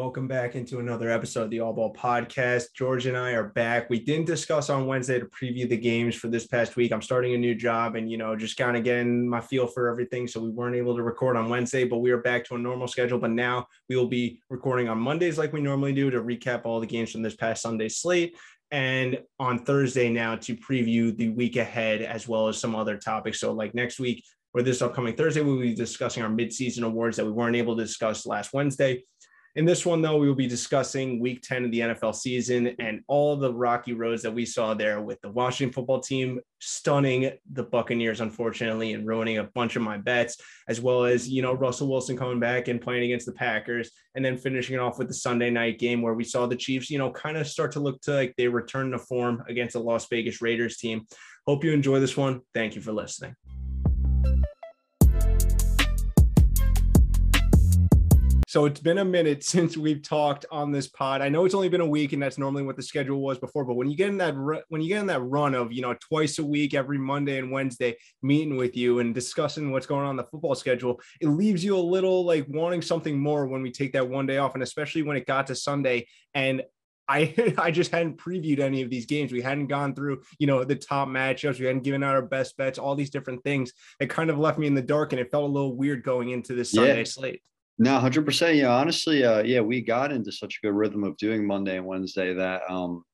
Welcome back into another episode of the All Ball Podcast. George and I are back. We didn't discuss on Wednesday to preview the games for this past week. I'm starting a new job and, you know, just kind of getting my feel for everything. So we weren't able to record on Wednesday, but we are back to a normal schedule. But now we will be recording on Mondays like we normally do to recap all the games from this past Sunday slate. And on Thursday now to preview the week ahead as well as some other topics. So, like next week or this upcoming Thursday, we'll be discussing our midseason awards that we weren't able to discuss last Wednesday. In this one, though, we will be discussing week 10 of the NFL season and all the rocky roads that we saw there with the Washington football team stunning the Buccaneers, unfortunately, and ruining a bunch of my bets, as well as, you know, Russell Wilson coming back and playing against the Packers, and then finishing it off with the Sunday night game where we saw the Chiefs, you know, kind of start to look to like they return to form against the Las Vegas Raiders team. Hope you enjoy this one. Thank you for listening. So it's been a minute since we've talked on this pod. I know it's only been a week, and that's normally what the schedule was before. But when you get in that when you get in that run of you know twice a week, every Monday and Wednesday, meeting with you and discussing what's going on the football schedule, it leaves you a little like wanting something more when we take that one day off, and especially when it got to Sunday and. I, I just hadn't previewed any of these games. We hadn't gone through, you know, the top matchups. We hadn't given out our best bets, all these different things. It kind of left me in the dark and it felt a little weird going into this Sunday yeah. slate. No, hundred percent. Yeah, honestly, uh, yeah, we got into such a good rhythm of doing Monday and Wednesday that, um,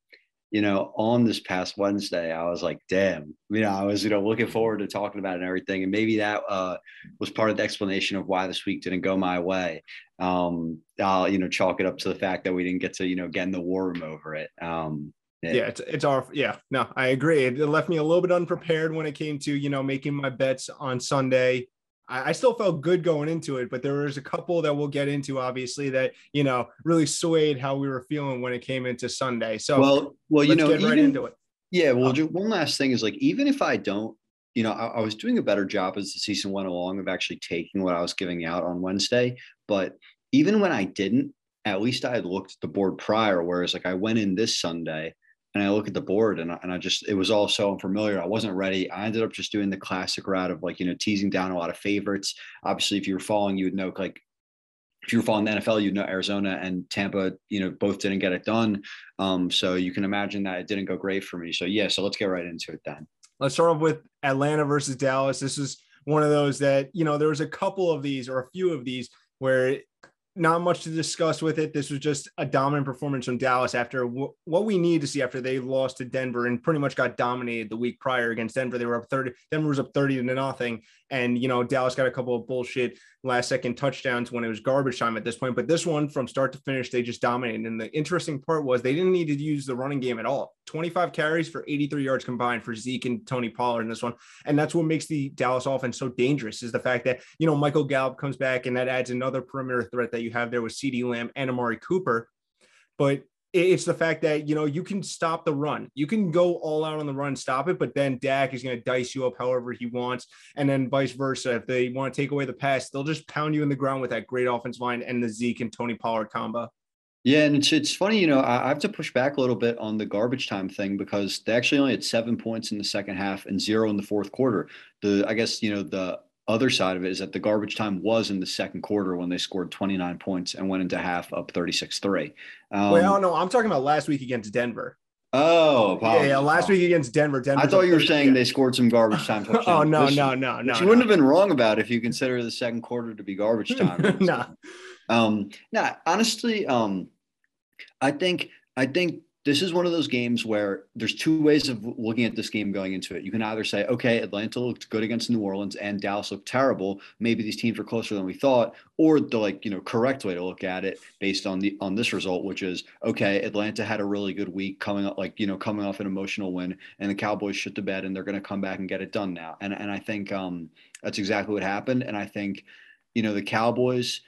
you know, on this past Wednesday, I was like, damn, you know, I was, you know, looking forward to talking about it and everything, and maybe that uh, was part of the explanation of why this week didn't go my way. Um, I'll, you know, chalk it up to the fact that we didn't get to, you know, get in the war room over it. Um, yeah. yeah, it's it's our yeah. No, I agree. It left me a little bit unprepared when it came to you know making my bets on Sunday I, still felt good going into it, but there was a couple that we'll get into, obviously, that you know really swayed how we were feeling when it came into Sunday. So well, well, you know, even, right into it. Yeah, well, um, one last thing is like even if I don't, you know, I, I was doing a better job as the season went along of actually taking what I was giving out on Wednesday, but even when I didn't, at least I had looked at the board prior. Whereas like I went in this Sunday and I look at the board and I, and I just it was all so unfamiliar. I wasn't ready. I ended up just doing the classic route of like you know teasing down a lot of favorites. Obviously, if you were following, you would know like if you were following the NFL, you'd know Arizona and Tampa, you know, both didn't get it done. Um, so you can imagine that it didn't go great for me. So yeah, so let's get right into it then. Let's start off with Atlanta versus Dallas. This is one of those that you know there was a couple of these or a few of these where not much to discuss with it. This was just a dominant performance from Dallas after w- what we need to see after they lost to Denver and pretty much got dominated the week prior against Denver. They were up 30, Denver was up 30 to nothing. And, you know, Dallas got a couple of bullshit last second touchdowns when it was garbage time at this point. But this one, from start to finish, they just dominated. And the interesting part was they didn't need to use the running game at all. 25 carries for 83 yards combined for Zeke and Tony Pollard in this one. And that's what makes the Dallas offense so dangerous is the fact that, you know, Michael Gallup comes back and that adds another perimeter threat that you have there with CeeDee Lamb and Amari Cooper. But it's the fact that you know you can stop the run. You can go all out on the run, stop it, but then Dak is going to dice you up however he wants, and then vice versa. If they want to take away the pass, they'll just pound you in the ground with that great offense line and the Zeke and Tony Pollard combo. Yeah, and it's it's funny, you know, I, I have to push back a little bit on the garbage time thing because they actually only had seven points in the second half and zero in the fourth quarter. The I guess you know the other side of it is that the garbage time was in the second quarter when they scored 29 points and went into half up 36 3. Um, well, no, I'm talking about last week against Denver. Oh, yeah, yeah, last week against Denver. Denver. I thought you were saying they scored some garbage time. oh no, no, no, no. You no. wouldn't have been wrong about if you consider the second quarter to be garbage time. no, um, nah, honestly, um, I think I think this is one of those games where there's two ways of looking at this game going into it. You can either say, okay, Atlanta looked good against New Orleans and Dallas looked terrible. Maybe these teams were closer than we thought, or the like, you know, correct way to look at it based on the on this result, which is okay, Atlanta had a really good week coming up, like, you know, coming off an emotional win, and the Cowboys shit the bed and they're gonna come back and get it done now. And and I think um that's exactly what happened. And I think, you know, the Cowboys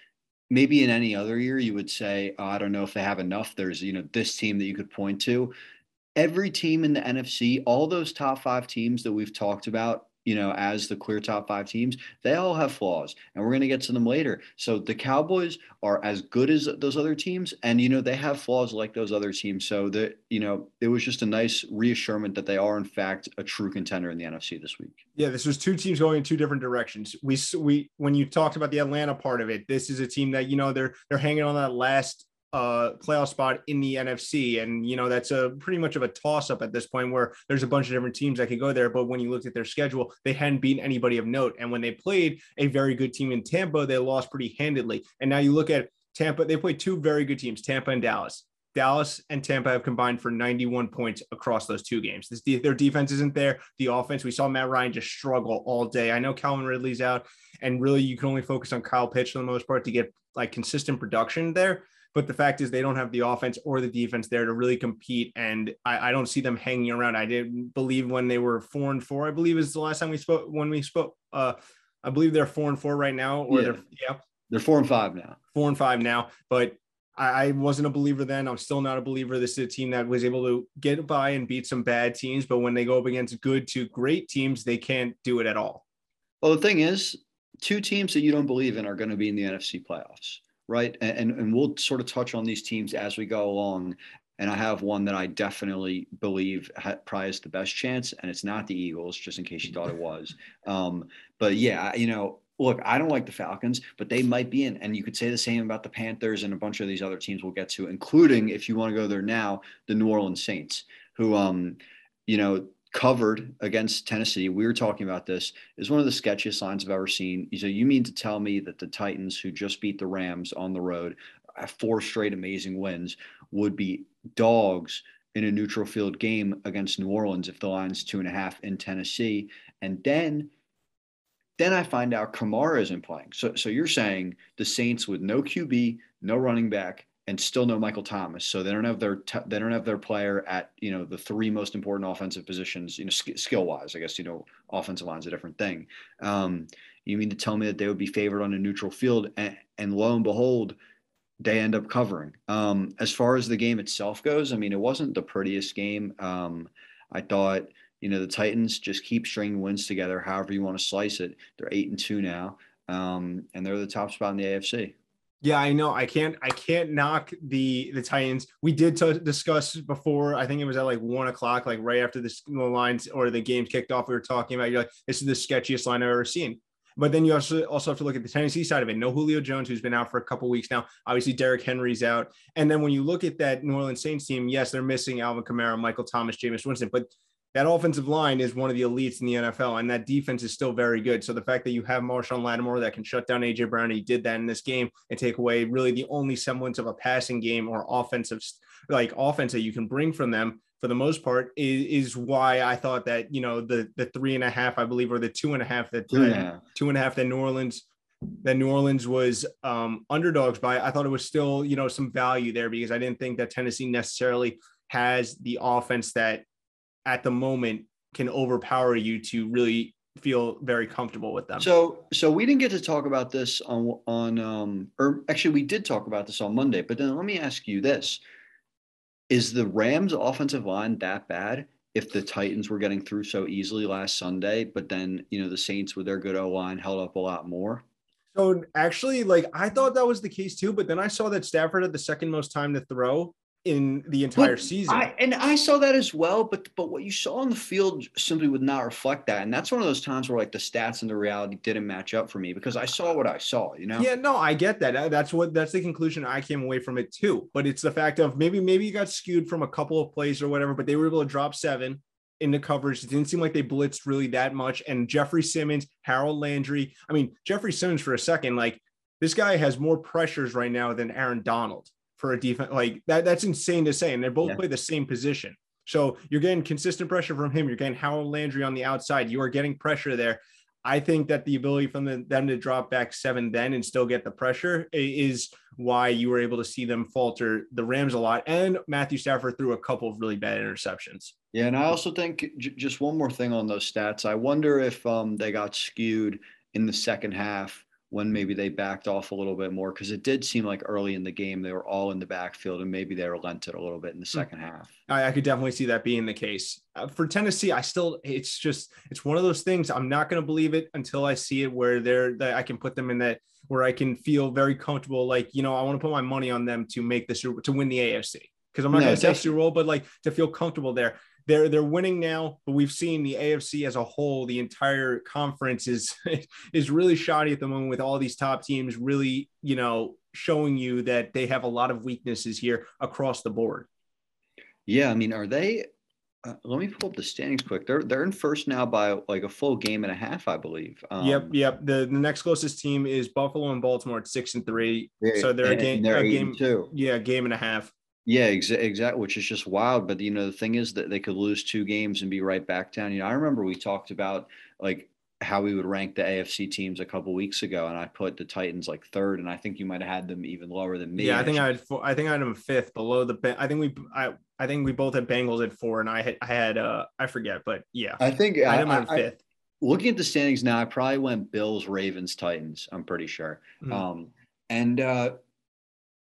maybe in any other year you would say oh, i don't know if they have enough. There's you know this team that you could point to. Every team in the nfc all those top five teams that we've talked about you know, as the clear top five teams, they all have flaws, and we're going to get to them later. So the Cowboys are as good as those other teams, and you know they have flaws like those other teams. So that you know, it was just a nice reassurance that they are in fact a true contender in the NFC this week. Yeah, this was two teams going in two different directions. We we when you talked about the Atlanta part of it, this is a team that you know they're they're hanging on that last a playoff spot in the NFC. And, you know, that's a pretty much of a toss up at this point where there's a bunch of different teams that could go there. But when you looked at their schedule, they hadn't beaten anybody of note. And when they played a very good team in Tampa, they lost pretty handedly. And now you look at Tampa, they played two very good teams, Tampa and Dallas. Dallas and Tampa have combined for 91 points across those two games. This, their defense isn't there. The offense, we saw Matt Ryan just struggle all day. I know Calvin Ridley's out, and really you can only focus on Kyle Pitts for the most part to get like consistent production there. But the fact is, they don't have the offense or the defense there to really compete, and I, I don't see them hanging around. I didn't believe when they were four and four. I believe is the last time we spoke when we spoke. Uh, I believe they're four and four right now, or yeah. they're yeah, they're four and five now. Four and five now, but I, wasn't a believer then. I'm still not a believer. This is a team that was able to get by and beat some bad teams, but when they go up against good to great teams, they can't do it at all. Well, the thing is, two teams that you don't believe in are going to be in the NFC playoffs, right? And, and we'll sort of touch on these teams as we go along. And I have one that I definitely believe probably has the best chance, and it's not the Eagles, just in case you thought it was. Um, but yeah, you know, look, I don't like the Falcons, but they might be in. And you could say the same about the Panthers and a bunch of these other teams we'll get to, including if you want to go there now, the New Orleans Saints, who, um, you know, covered against Tennessee. We were talking about this. Is one of the sketchiest lines I've ever seen. So you mean to tell me that the Titans, who just beat the Rams on the road, uh, four straight amazing wins, would be dogs in a neutral field game against New Orleans if the line's two and a half in Tennessee, and then then I find out Kamara isn't playing. So, so you're saying the Saints with no QB, no running back, and still no Michael Thomas. So they don't have their t- they don't have their player at you know the three most important offensive positions. You know, sk- skill wise, I guess you know offensive line's a different thing. Um, you mean to tell me that they would be favored on a neutral field, and, and lo and behold, they end up covering. Um, as far as the game itself goes, I mean, it wasn't the prettiest game. Um, I thought you know the Titans just keep stringing wins together, however you want to slice it. They're eight and two now, um, and they're the top spot in the AFC. Yeah, I know. I can't. I can't knock the the Titans. We did t- discuss before. I think it was at like one o'clock, like right after the, lines or the games kicked off. We were talking about. You're like, this is the sketchiest line I've ever seen. But then you also also have to look at the Tennessee side of it. No Julio Jones, who's been out for a couple weeks now. Obviously, Derrick Henry's out. And then when you look at that New Orleans Saints team, yes, they're missing Alvin Kamara, Michael Thomas, Jameis Winston, but that offensive line is one of the elites in the NFL, and that defense is still very good. So the fact that you have Marshon Lattimore that can shut down AJ Brown, he did that in this game and take away really the only semblance of a passing game or offensive like offense that you can bring from them for the most part is, is why I thought that you know the the three and a half I believe or the two and a half that two and, uh, two and a half that New Orleans that New Orleans was um, underdogs by I thought it was still you know some value there because I didn't think that Tennessee necessarily has the offense that at the moment can overpower you to really feel very comfortable with them. So, so we didn't get to talk about this on on um, or actually we did talk about this on Monday. But then let me ask you this: Is the Rams' offensive line that bad? If the Titans were getting through so easily last Sunday, but then you know the Saints with their good O line held up a lot more. So actually, like I thought that was the case too, but then I saw that Stafford had the second most time to throw, in the entire but season. I, and I saw that as well, but but what you saw on the field simply would not reflect that. And that's one of those times where like the stats and the reality didn't match up for me because I saw what I saw, you know? Yeah, no, I get that. That's what that's the conclusion I came away from it too. But it's the fact of maybe maybe you got skewed from a couple of plays or whatever, but they were able to drop seven into coverage. It didn't seem like they blitzed really that much. And Jeffrey Simmons, Harold Landry. I mean, Jeffrey Simmons for a second, like this guy has more pressures right now than Aaron Donald for a defense like that. That's insane to say. And they both yeah. play the same position. So you're getting consistent pressure from him. You're getting Harold Landry on the outside. You are getting pressure there. I think that the ability from the, them to drop back seven then and still get the pressure is why you were able to see them falter the Rams a lot. And Matthew Stafford threw a couple of really bad interceptions. Yeah, and I also think j- just one more thing on those stats. I wonder if um, they got skewed in the second half when maybe they backed off a little bit more because it did seem like early in the game they were all in the backfield and maybe they relented a little bit in the hmm. second half. I, I could definitely see that being the case uh, for Tennessee. I still, it's just, it's one of those things. I'm not going to believe it until I see it where they're that I can put them in that where I can feel very comfortable. Like you know, I want to put my money on them to make the super to win the AFC because I'm not no, going to say Super Bowl, but like to feel comfortable there they're they're winning now, but we've seen the AFC as a whole, the entire conference is is really shoddy at the moment with all these top teams really, you know, showing you that they have a lot of weaknesses here across the board. Yeah, I mean, are they uh, let me pull up the standings quick. They're they're in first now by like a full game and a half, I believe. Um, yep, yep. The, the next closest team is Buffalo and Baltimore at six and three. So they're and, a game, they're a game, two. Yeah, game and a half. Yeah, exactly. Exact, which is just wild. But you know, the thing is that they could lose two games and be right back down. You know, I remember we talked about like how we would rank the AFC teams a couple weeks ago, and I put the Titans like third, and I think you might have had them even lower than me. Yeah, I think I had four, I think I had them fifth below the. I think we I I think we both had Bengals at four, and I had I had uh I forget, but yeah, I think I had them I, fifth. Looking at the standings now, I probably went Bills, Ravens, Titans. I'm pretty sure. Mm-hmm. Um, and uh,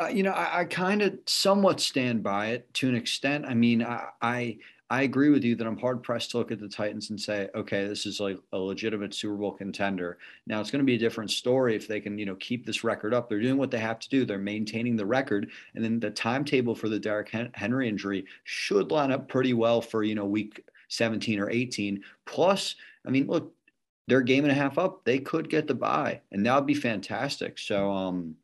uh, you know, I, I kind of somewhat stand by it to an extent. I mean, I, I I agree with you that I'm hard pressed to look at the Titans and say, okay, this is like a legitimate Super Bowl contender. Now it's going to be a different story if they can, you know, keep this record up. They're doing what they have to do. They're maintaining the record, and then the timetable for the Derrick Henry injury should line up pretty well for you know week 17 or 18. Plus, I mean, look, they're game and a half up. They could get the bye, and that would be fantastic. So, um,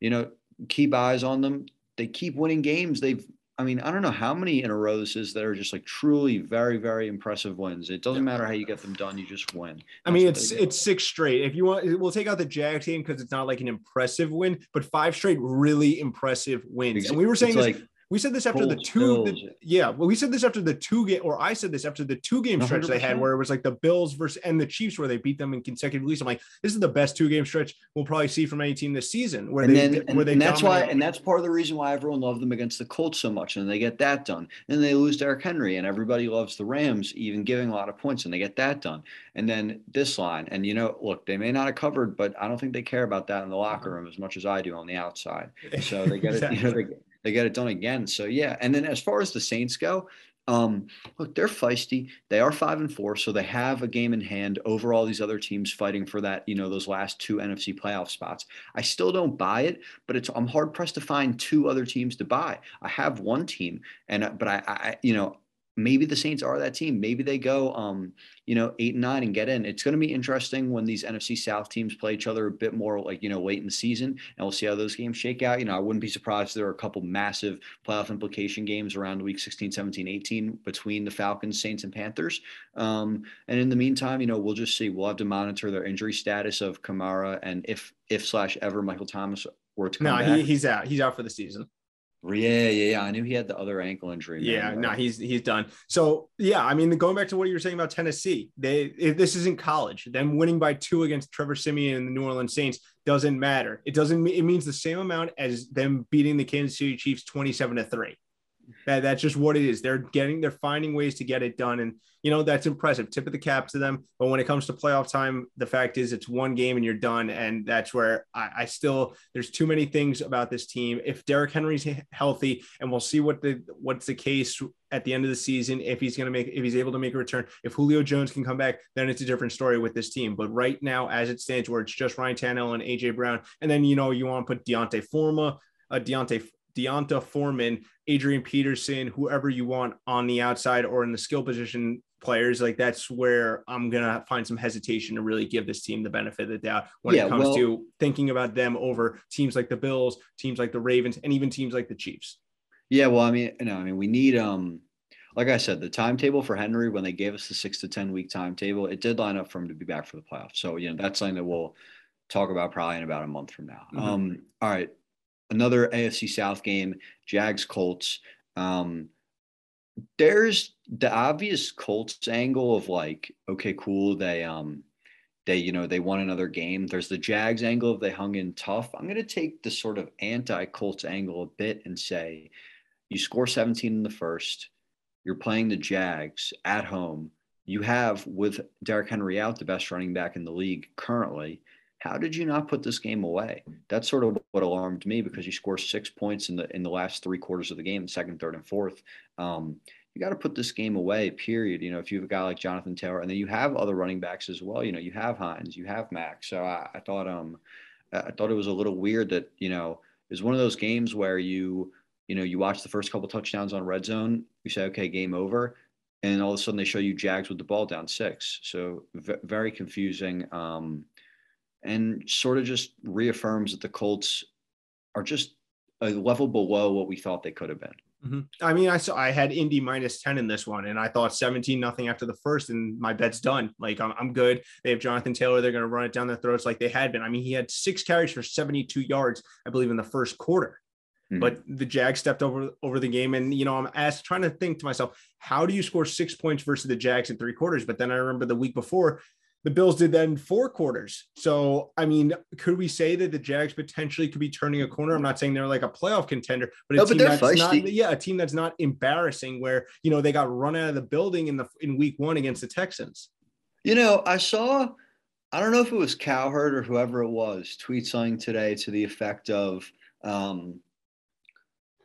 you know, keep eyes on them. They keep winning games. They've I mean, I don't know how many in a row this is that are just like truly very, very impressive wins. It doesn't matter how you get them done; you just win. That's I mean, it's it's six straight. If you want, we'll take out the Jag team because it's not like an impressive win, but five straight really impressive wins. And we were saying this, like we said this after the two, the, yeah. Well, we said this after the two game, or I said this after the two game stretch 100%. they had, where it was like the Bills versus and the Chiefs, where they beat them in consecutive weeks. I'm like, this is the best two game stretch we'll probably see from any team this season. Where and they, then, where they and that's why, and that's part of the reason why everyone loved them against the Colts so much, and they get that done. And they lose Derrick Henry, and everybody loves the Rams, even giving a lot of points, and they get that done. And then this line, and you know, look, they may not have covered, but I don't think they care about that in the locker uh-huh. room as much as I do on the outside. So they get it, you know, they they got it done again. So yeah, and then as far as the Saints go, um, look, they're feisty. They are five and four, so they have a game in hand over all these other teams fighting for that, you know, those last two NFC playoff spots. I still don't buy it, but it's I'm hard pressed to find two other teams to buy. I have one team, and but I, I you know, maybe the Saints are that team. Maybe they go, um, you know, eight and nine and get in. It's going to be interesting when these NFC South teams play each other a bit more, like you know, late in the season, and we'll see how those games shake out. You know, I wouldn't be surprised if there are a couple massive playoff implication games around week 16, 17, 18 between the Falcons, Saints, and Panthers. Um, and in the meantime, you know, we'll just see. We'll have to monitor their injury status of Kamara and if if slash ever Michael Thomas were to come no, back. He, he's out. He's out for the season. Yeah, yeah, yeah. I knew he had the other ankle injury. Yeah, no, he's he's done. So yeah, I mean, going back to what you were saying about Tennessee, they this isn't college. Them winning by two against Trevor Siemian and the New Orleans Saints doesn't matter. It doesn't. It means the same amount as them beating the Kansas City Chiefs twenty-seven to three. That, that's just what it is. They're getting, they're finding ways to get it done. And, you know, that's impressive. Tip of the cap to them. But when it comes to playoff time, the fact is it's one game and you're done. And that's where I, I still, there's too many things about this team. If Derrick Henry's healthy and we'll see what the, what's the case at the end of the season, if he's going to make, if he's able to make a return, if Julio Jones can come back, then it's a different story with this team. But right now, as it stands, where it's just Ryan Tannehill and AJ Brown, and then, you know, you want to put D'Onta Foreman, uh, D'Onta D'Onta Foreman, Adrian Peterson, whoever you want on the outside or in the skill position players, like that's where I'm gonna find some hesitation to really give this team the benefit of the doubt when yeah, it comes well, to thinking about them over teams like the Bills, teams like the Ravens, and even teams like the Chiefs. Yeah, well, I mean, you know, I mean, we need um like I said, the timetable for Henry when they gave us the six to ten week timetable, it did line up for him to be back for the playoffs. So you know, that's something that we'll talk about probably in about a month from now. Mm-hmm. Um, all right another AFC South game, Jags Colts. Um, there's the obvious Colts angle of like, okay, cool, they um they you know they won another game. There's the Jags angle of they hung in tough. I'm gonna take the sort of anti-Colts angle a bit and say you score 17 in the first, you're playing the Jags at home. You have with Derrick Henry out the best running back in the league currently how did you not put this game away? That's sort of what alarmed me because you score six points in the in the last three quarters of the game, second, third, and fourth. Um, you got to put this game away. Period. You know, if you have a guy like Jonathan Taylor, and then you have other running backs as well. You know, you have Hines, you have Max. So I, I thought um, I thought it was a little weird that you know it's one of those games where you you know you watch the first couple touchdowns on red zone, you say okay, game over and all of a sudden they show you Jags with the ball down six. So v- very confusing, um, and sort of just reaffirms that the Colts are just a level below what we thought they could have been. Mm-hmm. I mean, I saw I had Indy minus 10 in this one, and I thought 17 nothing after the first, and my bet's done. Like, I'm, I'm good. They have Jonathan Taylor. They're going to run it down their throats like they had been. I mean, he had six carries for 72 yards, I believe, in the first quarter. Mm-hmm. But the Jags stepped over over the game, and you know I'm asked trying to think to myself, how do you score six points versus the Jags in three quarters? But then I remember the week before, the Bills did that in four quarters. So I mean, could we say that the Jags potentially could be turning a corner? I'm not saying they're like a playoff contender, but a no, team but that's feisty. not yeah, a team that's not embarrassing where you know they got run out of the building in the in week one against the Texans. You know, I saw I don't know if it was Cowherd or whoever it was tweet something today to the effect of um,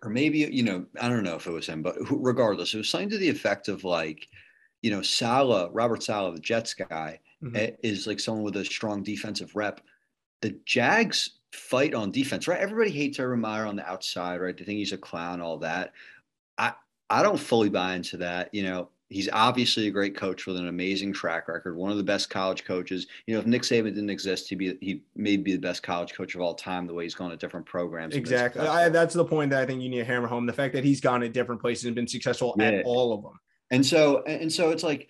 or maybe you know I don't know if it was him, but regardless, it was something to the effect of like, you know, Saleh, Robert Saleh, the Jets guy, mm-hmm. is like someone with a strong defensive rep. The Jags fight on defense, right? Everybody hates Urban Meyer on the outside, right? They think he's a clown, all that. I I don't fully buy into that. You know, he's obviously a great coach with an amazing track record, one of the best college coaches. You know, if Nick Saban didn't exist, he'd be he may be the best college coach of all time. The way he's gone to different programs. Exactly, I, that's the point that I think you need to hammer home: the fact that he's gone to different places and been successful yeah. at all of them. And so, and so, it's like,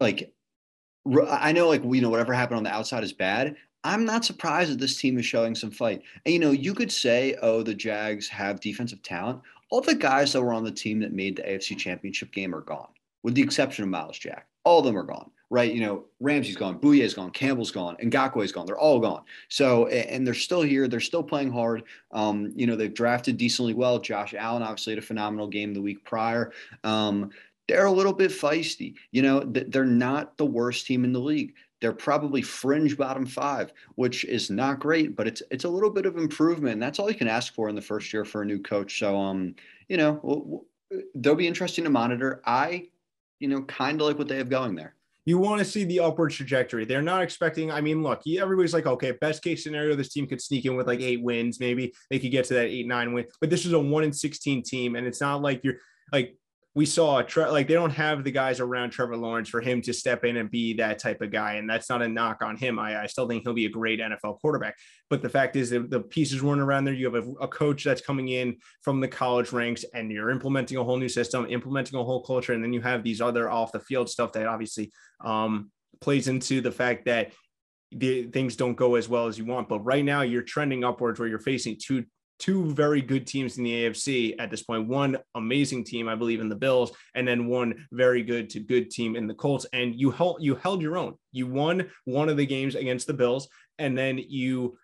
like, I know, like, you know, whatever happened on the outside is bad. I'm not surprised that this team is showing some fight. And you know, you could say, oh, the Jags have defensive talent all the guys that were on the team that made the AFC Championship game are gone, with the exception of Myles Jack. All of them are gone, right? You know, Ramsey's gone, Bouye's gone, Campbell's gone, and Ngakoue's gone. They're all gone. So, and they're still here. They're still playing hard. Um, you know, they've drafted decently well. Josh Allen obviously had a phenomenal game the week prior. Um, they're a little bit feisty. You know, they're not the worst team in the league. They're probably fringe bottom five, which is not great, but it's it's a little bit of improvement. That's all you can ask for in the first year for a new coach. So, um, you know, they'll be interesting to monitor. I, you know, kind of like what they have going there you want to see the upward trajectory. They're not expecting. I mean, look, everybody's like, okay, best case scenario, this team could sneak in with like eight wins. Maybe they could get to that eight nine win. But this is a one in sixteen team, and it's not like you're like we saw like they don't have the guys around Trevor Lawrence for him to step in and be that type of guy. And that's not a knock on him. I, I still think he'll be a great NFL quarterback. But the fact is that the pieces weren't around there. You have a, a, coach that's coming in from the college ranks and you're implementing a whole new system, implementing a whole culture. And then you have these other off the field stuff that obviously um, plays into the fact that the things don't go as well as you want. But right now you're trending upwards where you're facing two two very good teams in the AFC at this point. One amazing team, I believe, in the Bills, and then one very good to good team in the Colts. And you held you held your own. You won one of the games against the Bills, and then you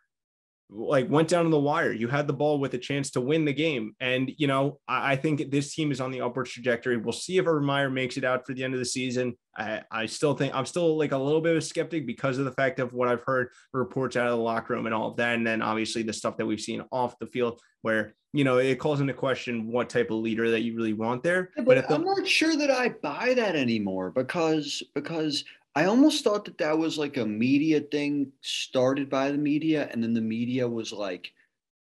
like went down to the wire. You had the ball with a chance to win the game. And, you know, I, I think this team is on the upward trajectory. We'll see if Meyer makes it out for the end of the season. I, I still think I'm still like a little bit of a skeptic because of the fact of what I've heard reports out of the locker room and all of that. And then obviously the stuff that we've seen off the field where, you know, it calls into question what type of leader that you really want there. Yeah, but, but the, I'm not sure that I buy that anymore because because I almost thought that that was like a media thing started by the media, and then the media was like,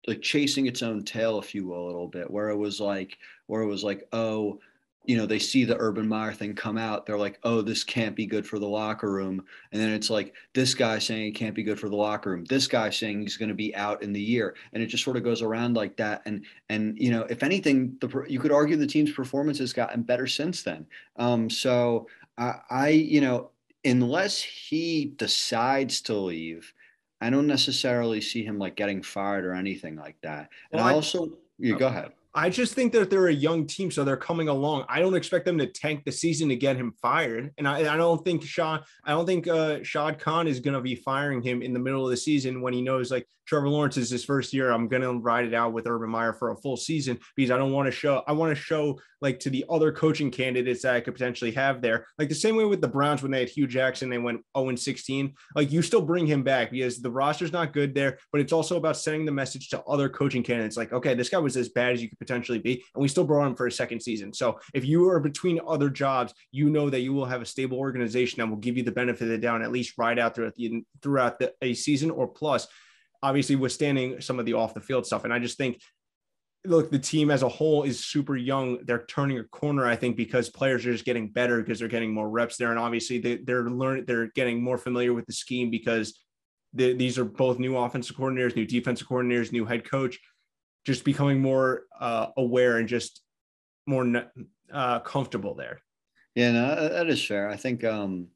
like chasing its own tail, if you will, a little bit, where it was like, where it was like, oh, you know, they see the Urban Meyer thing come out, they're like, oh, this can't be good for the locker room, and then it's like this guy saying it can't be good for the locker room, this guy saying he's going to be out in the year, and it just sort of goes around like that, and and you know, if anything, the you could argue the team's performance has gotten better since then. Um, so I, I you know unless he decides to leave, I don't necessarily see him like getting fired or anything like that. And well, I also, you oh. go ahead. I just think that they're a young team, so they're coming along. I don't expect them to tank the season to get him fired, and I, I don't think Sean, I don't think uh, Shad Khan is going to be firing him in the middle of the season when he knows like Trevor Lawrence is his first year. I'm going to ride it out with Urban Meyer for a full season because I don't want to show. I want to show like to the other coaching candidates that I could potentially have there, like the same way with the Browns when they had Hue Jackson, they went 0 and 16. Like you still bring him back because the roster's not good there, but it's also about sending the message to other coaching candidates, like okay, this guy was as bad as you could potentially be, and we still brought him for a second season. So if you are between other jobs, you know that you will have a stable organization that will give you the benefit of the doubt, at least ride out throughout the throughout the, a season or plus obviously withstanding some of the off the field stuff. And I just think look, the team as a whole is super young. They're turning a corner, I think, because players are just getting better because they're getting more reps there, and obviously they, they're learning, they're getting more familiar with the scheme because the, these are both new offensive coordinators, new defensive coordinators, new head coach, just becoming more uh, aware and just more uh, comfortable there. Yeah, no, that is fair. I think, um,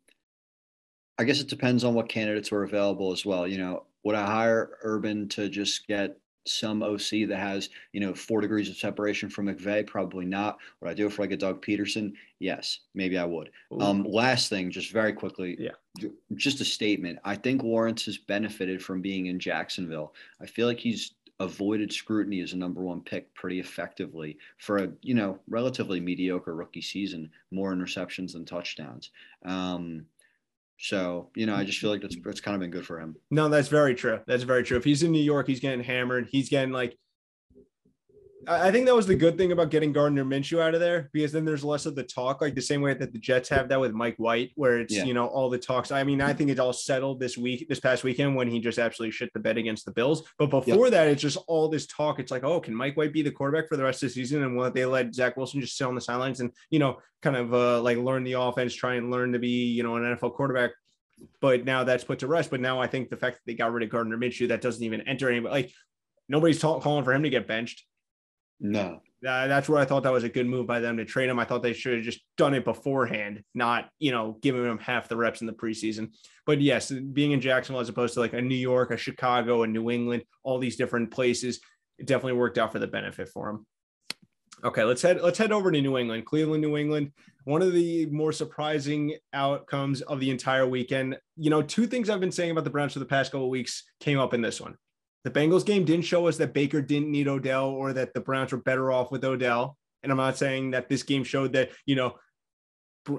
I guess it depends on what candidates are available as well. You know, would I hire Urban to just get some OC that has, you know, four degrees of separation from McVay? Probably not. Would I do it for like a Doug Pederson? Yes, maybe I would. Um, last thing, just very quickly, yeah, just a statement. I think Lawrence has benefited from being in Jacksonville. I feel like he's avoided scrutiny as a number one pick pretty effectively for a you know relatively mediocre rookie season, more interceptions than touchdowns. Um, so, you know, I just feel like that's it's kind of been good for him. No, that's very true. That's very true. If he's in New York, he's getting hammered. He's getting like I think that was the good thing about getting Gardner Minshew out of there because then there's less of the talk, like the same way that the Jets have that with Mike White, where it's yeah. you know all the talks. I mean, I think it's all settled this week, this past weekend when he just absolutely shit the bed against the Bills. But before yep. that, it's just all this talk. It's like, oh, can Mike White be the quarterback for the rest of the season? And will they let Zach Wilson just sit on the sidelines and you know kind of uh, like learn the offense, try and learn to be you know an NFL quarterback? But now that's put to rest. But now I think the fact that they got rid of Gardner Minshew, that doesn't even enter anybody. Like nobody's calling for him to get benched. No. Uh, that's where I thought that was a good move by them to trade him. I thought they should have just done it beforehand, not, you know, giving him half the reps in the preseason. But yes, being in Jacksonville as opposed to like a New York, a Chicago, a New England, all these different places, it definitely worked out for the benefit for him. Okay, let's head let's head over to New England, Cleveland, New England. One of the more surprising outcomes of the entire weekend. You know, two things I've been saying about the Browns for the past couple weeks came up in this one. The Bengals game didn't show us that Baker didn't need Odell or that the Browns were better off with Odell. And I'm not saying that this game showed that, you know,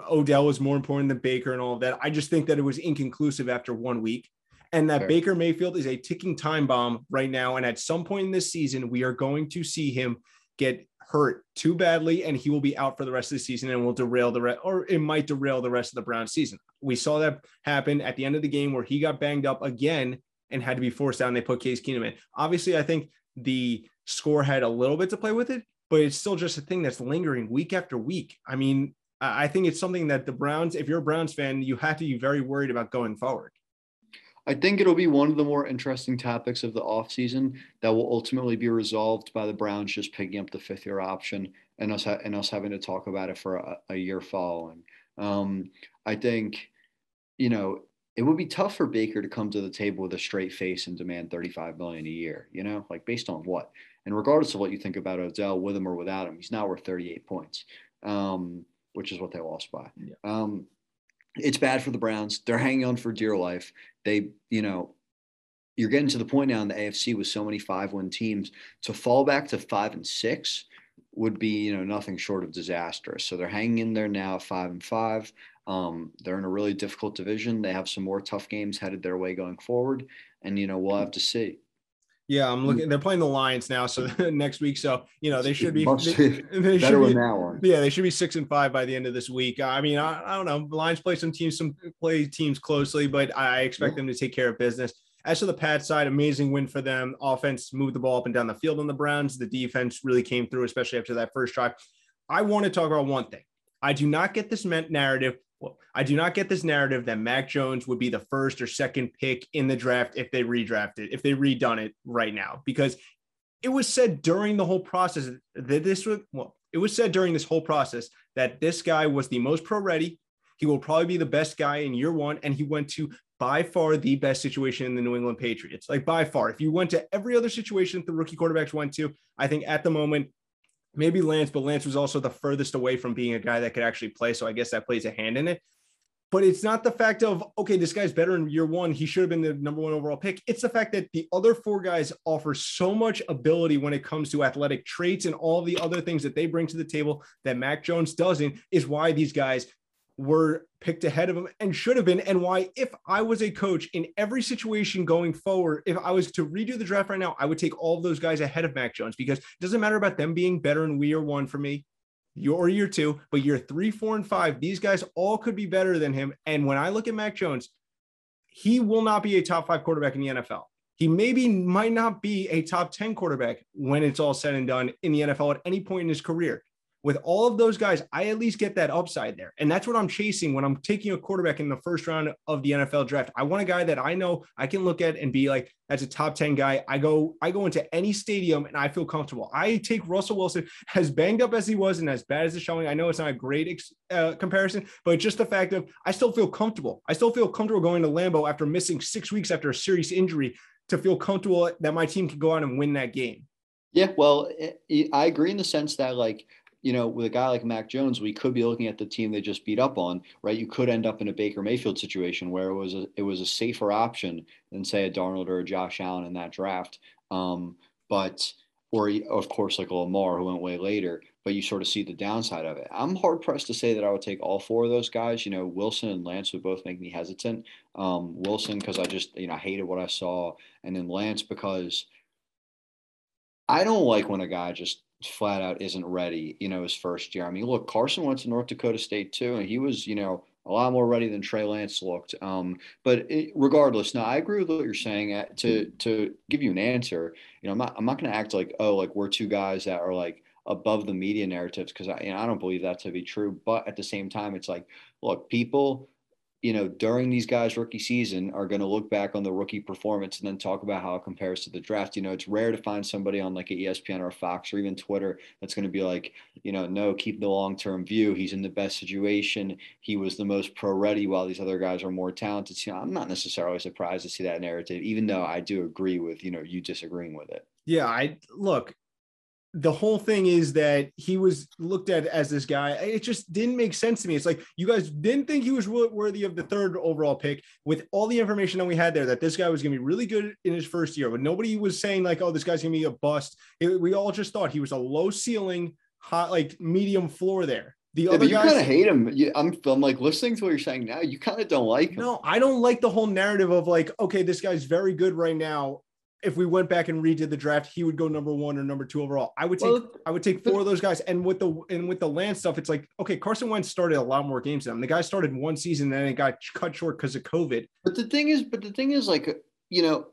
Odell was more important than Baker and all of that. I just think that it was inconclusive after one week and that sure. Baker Mayfield is a ticking time bomb right now. And at some point in this season, we are going to see him get hurt too badly and he will be out for the rest of the season and will derail the rest or it might derail the rest of the Browns season. We saw that happen at the end of the game where he got banged up again and had to be forced down. They put Case Keenum in. Obviously, I think the score had a little bit to play with it, but it's still just a thing that's lingering week after week. I mean, I think it's something that the Browns, if you're a Browns fan, you have to be very worried about going forward. I think it'll be one of the more interesting topics of the offseason that will ultimately be resolved by the Browns just picking up the fifth year option and us ha- and us having to talk about it for a, a year following. Um, I think, you know, it would be tough for Baker to come to the table with a straight face and demand 35 million a year, you know, like based on what? And regardless of what you think about Odell, with him or without him, he's now worth 38 points, um, which is what they lost by. Yeah. Um, it's bad for the Browns. They're hanging on for dear life. They, you know, you're getting to the point now in the AFC with so many five win teams to fall back to five and six would be, you know, nothing short of disastrous. So they're hanging in there now, five and five. Um, they're in a really difficult division. They have some more tough games headed their way going forward, and you know we'll have to see. Yeah, I'm looking. They're playing the Lions now, so next week. So you know they should be they, they should be, now. Yeah, they should be six and five by the end of this week. I mean, I, I don't know. The Lions play some teams, some play teams closely, but I expect yeah. them to take care of business. As for the Pat side, amazing win for them. Offense moved the ball up and down the field on the Browns. The defense really came through, especially after that first drive. I want to talk about one thing. I do not get this narrative well, I do not get this narrative that Mac Jones would be the first or second pick in the draft if they redrafted, if they redone it right now, because it was said during the whole process that this was, well, it was said during this whole process that this guy was the most pro ready. He will probably be the best guy in year one. And he went to by far the best situation in the New England Patriots. Like by far, if you went to every other situation that the rookie quarterbacks went to, I think at the moment maybe Lance, but Lance was also the furthest away from being a guy that could actually play. So I guess that plays a hand in it. But it's not the fact of, okay, this guy's better in year one. He should have been the number one overall pick. It's the fact that the other four guys offer so much ability when it comes to athletic traits and all the other things that they bring to the table that Mac Jones doesn't, is why these guys were picked ahead of him and should have been, and why, if I was a coach in every situation going forward, if I was to redo the draft right now, I would take all of those guys ahead of Mac Jones because it doesn't matter about them being better in year one for me, your year two, but year three, four, and five, these guys all could be better than him. And when I look at Mac Jones, he will not be a top five quarterback in the NFL. he maybe might not be a top 10 quarterback when it's all said and done in the NFL at any point in his career with all of those guys, I at least get that upside there. And that's what I'm chasing when I'm taking a quarterback in the first round of the NFL draft. I want a guy that I know I can look at and be like, that's a top 10 guy. I go, I go into any stadium and I feel comfortable. I take Russell Wilson as banged up as he was and as bad as the showing. I know it's not a great ex, uh, comparison, but just the fact of I still feel comfortable. I still feel comfortable going to Lambeau after missing six weeks after a serious injury to feel comfortable that my team can go out and win that game. Yeah, well, I agree in the sense that like you know, with a guy like Mac Jones, we could be looking at the team they just beat up on, right? You could end up in a Baker Mayfield situation where it was a it was a safer option than say a Darnold or a Josh Allen in that draft. Um, but or of course like a Lamar who went way later, but you sort of see the downside of it. I'm hard pressed to say that I would take all four of those guys. You know, Wilson and Lance would both make me hesitant. Um, Wilson because I just you know hated what I saw, and then Lance because I don't like when a guy just flat out isn't ready, you know, his first year. I mean, look, Carson went to North Dakota State too, and he was, you know, a lot more ready than Trey Lance looked. Um, but it, regardless, now I agree with what you're saying. Uh, to to give you an answer, you know, I'm not I'm not going to act like oh like we're two guys that are like above the media narratives because I you know, I don't believe that to be true. But at the same time, it's like look, people you know, during these guys' rookie season are going to look back on the rookie performance and then talk about how it compares to the draft. You know, it's rare to find somebody on like a ESPN or Fox or even Twitter that's going to be like, you know, no, keep the long term view. He's in the best situation. He was the most pro ready while these other guys are more talented. You know, I'm not necessarily surprised to see that narrative, even though I do agree with, you know, you disagreeing with it. Yeah, I look, the whole thing is that he was looked at as this guy. It just didn't make sense to me. It's like you guys didn't think he was worthy of the third overall pick with all the information that we had there that this guy was going to be really good in his first year, but nobody was saying like, oh, this guy's going to be a bust. It, we all just thought he was a low ceiling, hot, like medium floor there. The yeah, other you kind of hate him. You, I'm, I'm like listening to what you're saying now. You kind of don't like him. No, I don't like the whole narrative of like, okay, this guy's very good right now if we went back and redid the draft, he would go number one or number two overall. I would take well, I would take four of those guys. And with the and with the Lance stuff, it's like okay, Carson Wentz started a lot more games than him. The guy started one season, and then it got cut short because of COVID. But the thing is, but the thing is, like you know,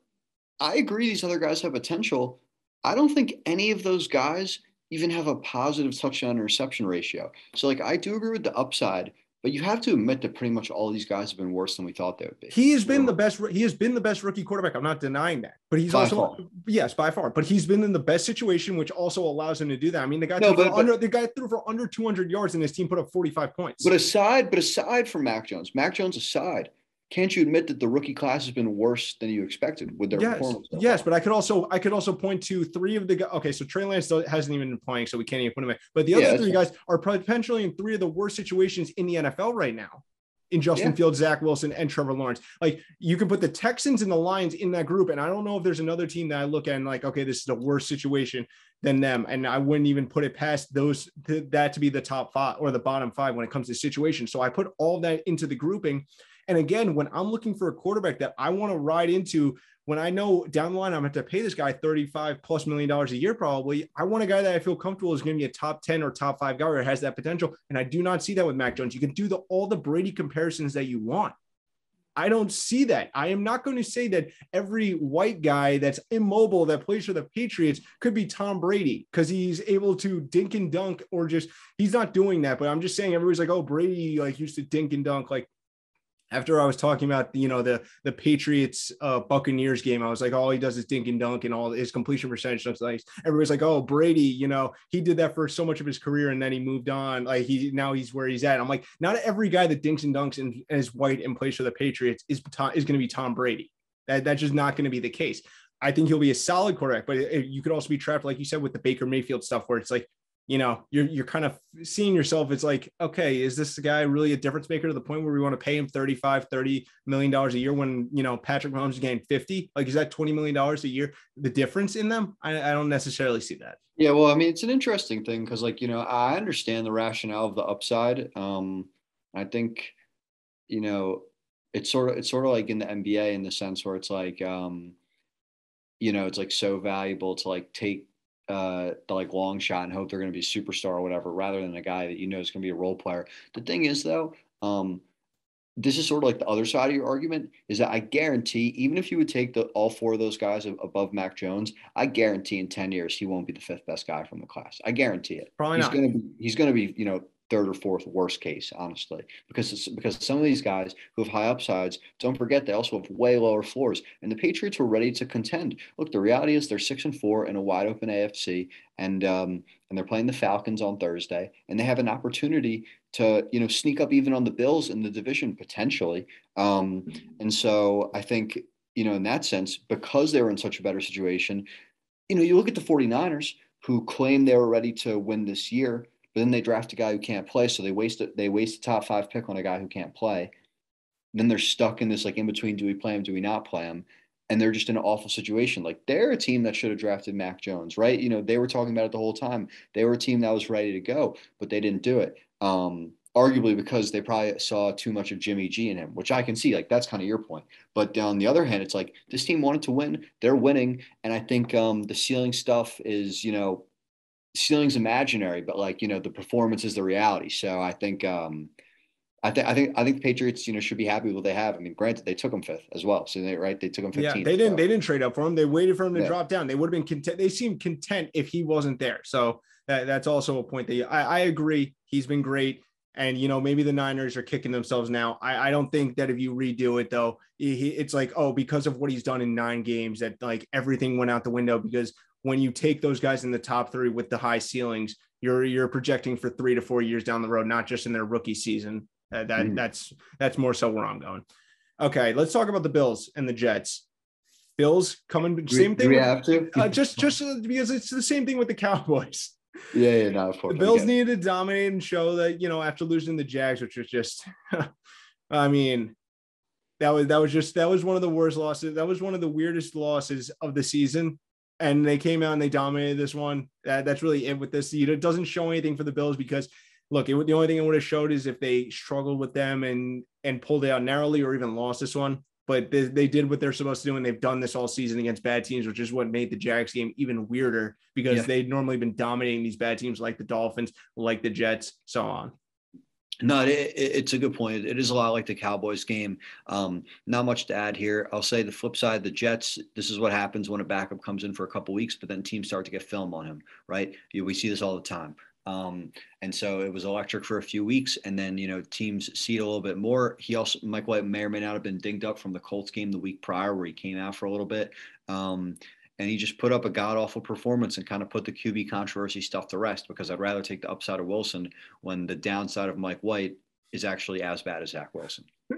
I agree these other guys have potential. I don't think any of those guys even have a positive touchdown reception ratio. So like I do agree with the upside, but you have to admit that pretty much all these guys have been worse than we thought they would be. He has been the best. He has been the best rookie quarterback. I'm not denying that. But he's by also far. yes, by far. But he's been in the best situation, which also allows him to do that. I mean, the guy no, but, but, under the guy threw for under 200 yards, and his team put up 45 points. But aside, but aside from Mac Jones, Mac Jones aside, can't you admit that the rookie class has been worse than you expected with their yes, performance? Yes, but I could also I could also point to three of the guys. Okay, so Trey Lance hasn't even been playing, so we can't even put him in. But the other yeah, three guys are potentially in three of the worst situations in the NFL right now in Justin yeah. Fields, Zach Wilson, and Trevor Lawrence. Like you can put the Texans and the Lions in that group. And I don't know if there's another team that I look at and like, okay, this is a worse situation than them. And I wouldn't even put it past those that to be the top five or the bottom five when it comes to situation. So I put all that into the grouping. And again, when I'm looking for a quarterback that I want to ride into when I know down the line I'm going to pay this guy 35 plus million dollars a year, probably, I want a guy that I feel comfortable is going to be a top 10 or top five guy or has that potential. And I do not see that with Mac Jones. You can do the all the Brady comparisons that you want. I don't see that. I am not going to say that every white guy that's immobile that plays for the Patriots could be Tom Brady because he's able to dink and dunk or just he's not doing that. But I'm just saying everybody's like, oh, Brady like used to dink and dunk. Like after I was talking about you know the the Patriots uh, Buccaneers game, I was like, all he does is dink and dunk, and all his completion percentage looks nice. Everybody's like, oh Brady, you know he did that for so much of his career, and then he moved on. Like he now he's where he's at. I'm like, not every guy that dinks and dunks and, is white and plays for the Patriots is is going to be Tom Brady. That that's just not going to be the case. I think he'll be a solid quarterback, but it, you could also be trapped, like you said, with the Baker Mayfield stuff, where it's like you know, you're you're kind of seeing yourself. It's like, okay, is this guy really a difference maker to the point where we want to pay him 35, 30 million dollars a year when you know Patrick Mahomes is getting 50? Like, is that 20 million dollars a year the difference in them? I, I don't necessarily see that. Yeah, well, I mean, it's an interesting thing because, like, you know, I understand the rationale of the upside. Um, I think, you know, it's sort of it's sort of like in the NBA in the sense where it's like, um, you know, it's like so valuable to like take uh, the like long shot and hope they're going to be a superstar or whatever, rather than a guy that you know is going to be a role player. The thing is, though, um, this is sort of like the other side of your argument is that I guarantee, even if you would take the all four of those guys above Mac Jones, I guarantee in 10 years he won't be the fifth best guy from the class. I guarantee it. Probably he's not. gonna be he's gonna be, you know, third or fourth worst case, honestly, because because some of these guys who have high upsides, don't forget they also have way lower floors, and the Patriots were ready to contend. Look, the reality is they're six and four in a wide open AFC, and um, and they're playing the Falcons on Thursday, and they have an opportunity to you know sneak up even on the Bills in the division potentially. Um, and so I think you know in that sense, because they were in such a better situation, you know you look at the 49ers who claim they were ready to win this year but then they draft a guy who can't play, so they waste it. They waste a top five pick on a guy who can't play. Then they're stuck in this like in between: do we play him? Do we not play him? And they're just in an awful situation. Like they're a team that should have drafted Mac Jones, right? You know, they were talking about it the whole time. They were a team that was ready to go, but they didn't do it. Um, arguably because they probably saw too much of Jimmy G in him, which I can see. Like that's kind of your point. But on the other hand, it's like this team wanted to win. They're winning, and I think um, the ceiling stuff is, you know, ceiling's imaginary, but like you know, the performance is the reality. So I think um, I think I think I think the Patriots, you know, should be happy with what they have. I mean, granted, they took him fifth as well, so they right they took him 15th. Yeah, they didn't so. they didn't trade up for him. They waited for him to Yeah. drop down. They would have been content. They seemed content if he wasn't there. So that, that's also a point that you, I, I agree. He's been great. And you know, maybe the Niners are kicking themselves now. I, I don't think that if you redo it though, he, it's like, oh, because of what he's done in nine games, that like everything went out the window. Because when you take those guys in the top three with the high ceilings, you're you're projecting for three to four years down the road, not just in their rookie season. Uh, that Mhm. that's that's more so where I'm going. Okay, let's talk about the Bills and the Jets. Bills coming, Do same do thing. we with- have to? uh, just just uh, because it's the same thing with the Cowboys. yeah, yeah, no. The Bills needed to dominate and show that you know after losing the Jags, which was just, I mean, that was that was just that was one of the worst losses. That was one of the weirdest losses of the season. And they came out and they dominated this one. That, that's really it with this. You know, It doesn't show anything for the Bills because look, it, the only thing it would have showed is if they struggled with them and and pulled it out narrowly or even lost this one. But they, they did what they're supposed to do, and they've done this all season against bad teams, which is what made the Jags game even weirder because Yeah. they'd normally been dominating these bad teams like the Dolphins, like the Jets, so on. No, it, it, it's a good point. It is a lot like the Cowboys game. Um, not much to add here. I'll say the flip side, the Jets. This is what happens when a backup comes in for a couple weeks, but then teams start to get film on him. Right? We see this all the time. Um, and so it was electric for a few weeks, and then you know teams see it a little bit more. He also Mike White may or may not have been dinged up from the Colts game the week prior, where he came out for a little bit. Um, and he just put up a god awful performance and kind of put the QB controversy stuff to rest because I'd rather take the upside of Wilson when the downside of Mike White is actually as bad as Zach Wilson.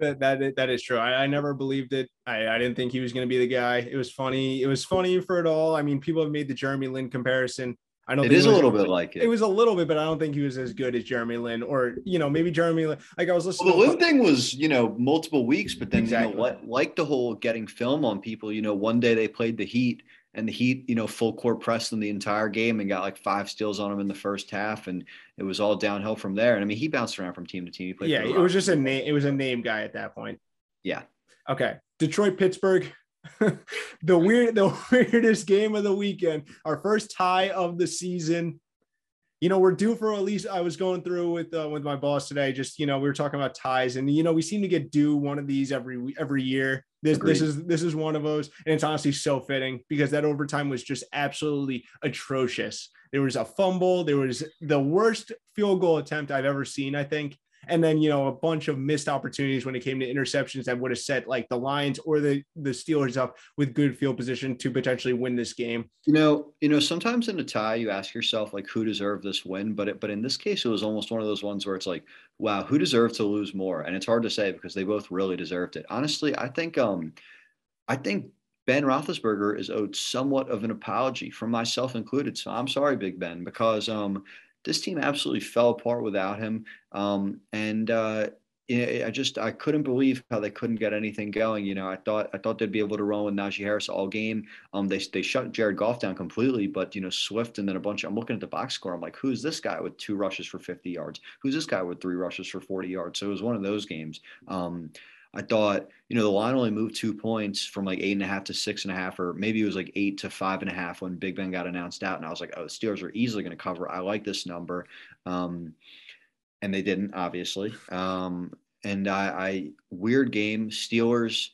That that is, that is true. I, I never believed it. I, I didn't think he was going to be the guy. It was funny. It was funny for it all. I mean, people have made the Jeremy Lin comparison. I don't. It is a was- little bit like it. It was a little bit, but I don't think he was as good as Jeremy Lin, or you know, maybe Jeremy Lin. Like I was listening. well, the to- thing was, you know, multiple weeks, but then Exactly. you know what? Like the whole getting film on people. You know, one day they played the Heat, and the Heat, you know, full court pressed them the entire game and got like five steals on them in the first half, and it was all downhill from there. And I mean, he bounced around from team to team. He played. yeah, it was just a name. It was a name guy at that point. Yeah. Okay, Detroit, Pittsburgh. the weird, the weirdest game of the weekend. Our first tie of the season. You know, we're due for at least. I was going through with uh, with my boss today. Just you know, we were talking about ties, and you know, we seem to get due one of these every every year. This this is this is one of those, and it's honestly so fitting because that overtime was just absolutely atrocious. There was a fumble. There was the worst field goal attempt I've ever seen. I think and then you know a bunch of missed opportunities when it came to interceptions that would have set like the Lions or the the Steelers up with good field position to potentially win this game. You know, you know, sometimes in a tie, you ask yourself like, who deserved this win? But it, but in this case, it was almost one of those ones where it's like, wow, who deserved to lose more? And it's hard to say because they both really deserved it. Honestly, I think, um, I think Ben Roethlisberger is owed somewhat of an apology, from myself included. So I'm sorry, Big Ben, because um, this team absolutely fell apart without him. Um, and uh, I just I couldn't believe how they couldn't get anything going. You know, I thought I thought they'd be able to run with Najee Harris all game. Um, they they shut Jared Goff down completely, but you know Swift and then a bunch. I'm looking at the box score. I'm like, who's this guy with two rushes for 50 yards? Who's this guy with three rushes for 40 yards? So it was one of those games. Um, I thought, you know, the line only moved two points from like eight and a half to six and a half, or maybe it was like eight to five and a half when Big Ben got announced out. And I was like, oh, the Steelers are easily going to cover. I like this number. Um, and they didn't, obviously. Um, and I, I weird game. Steelers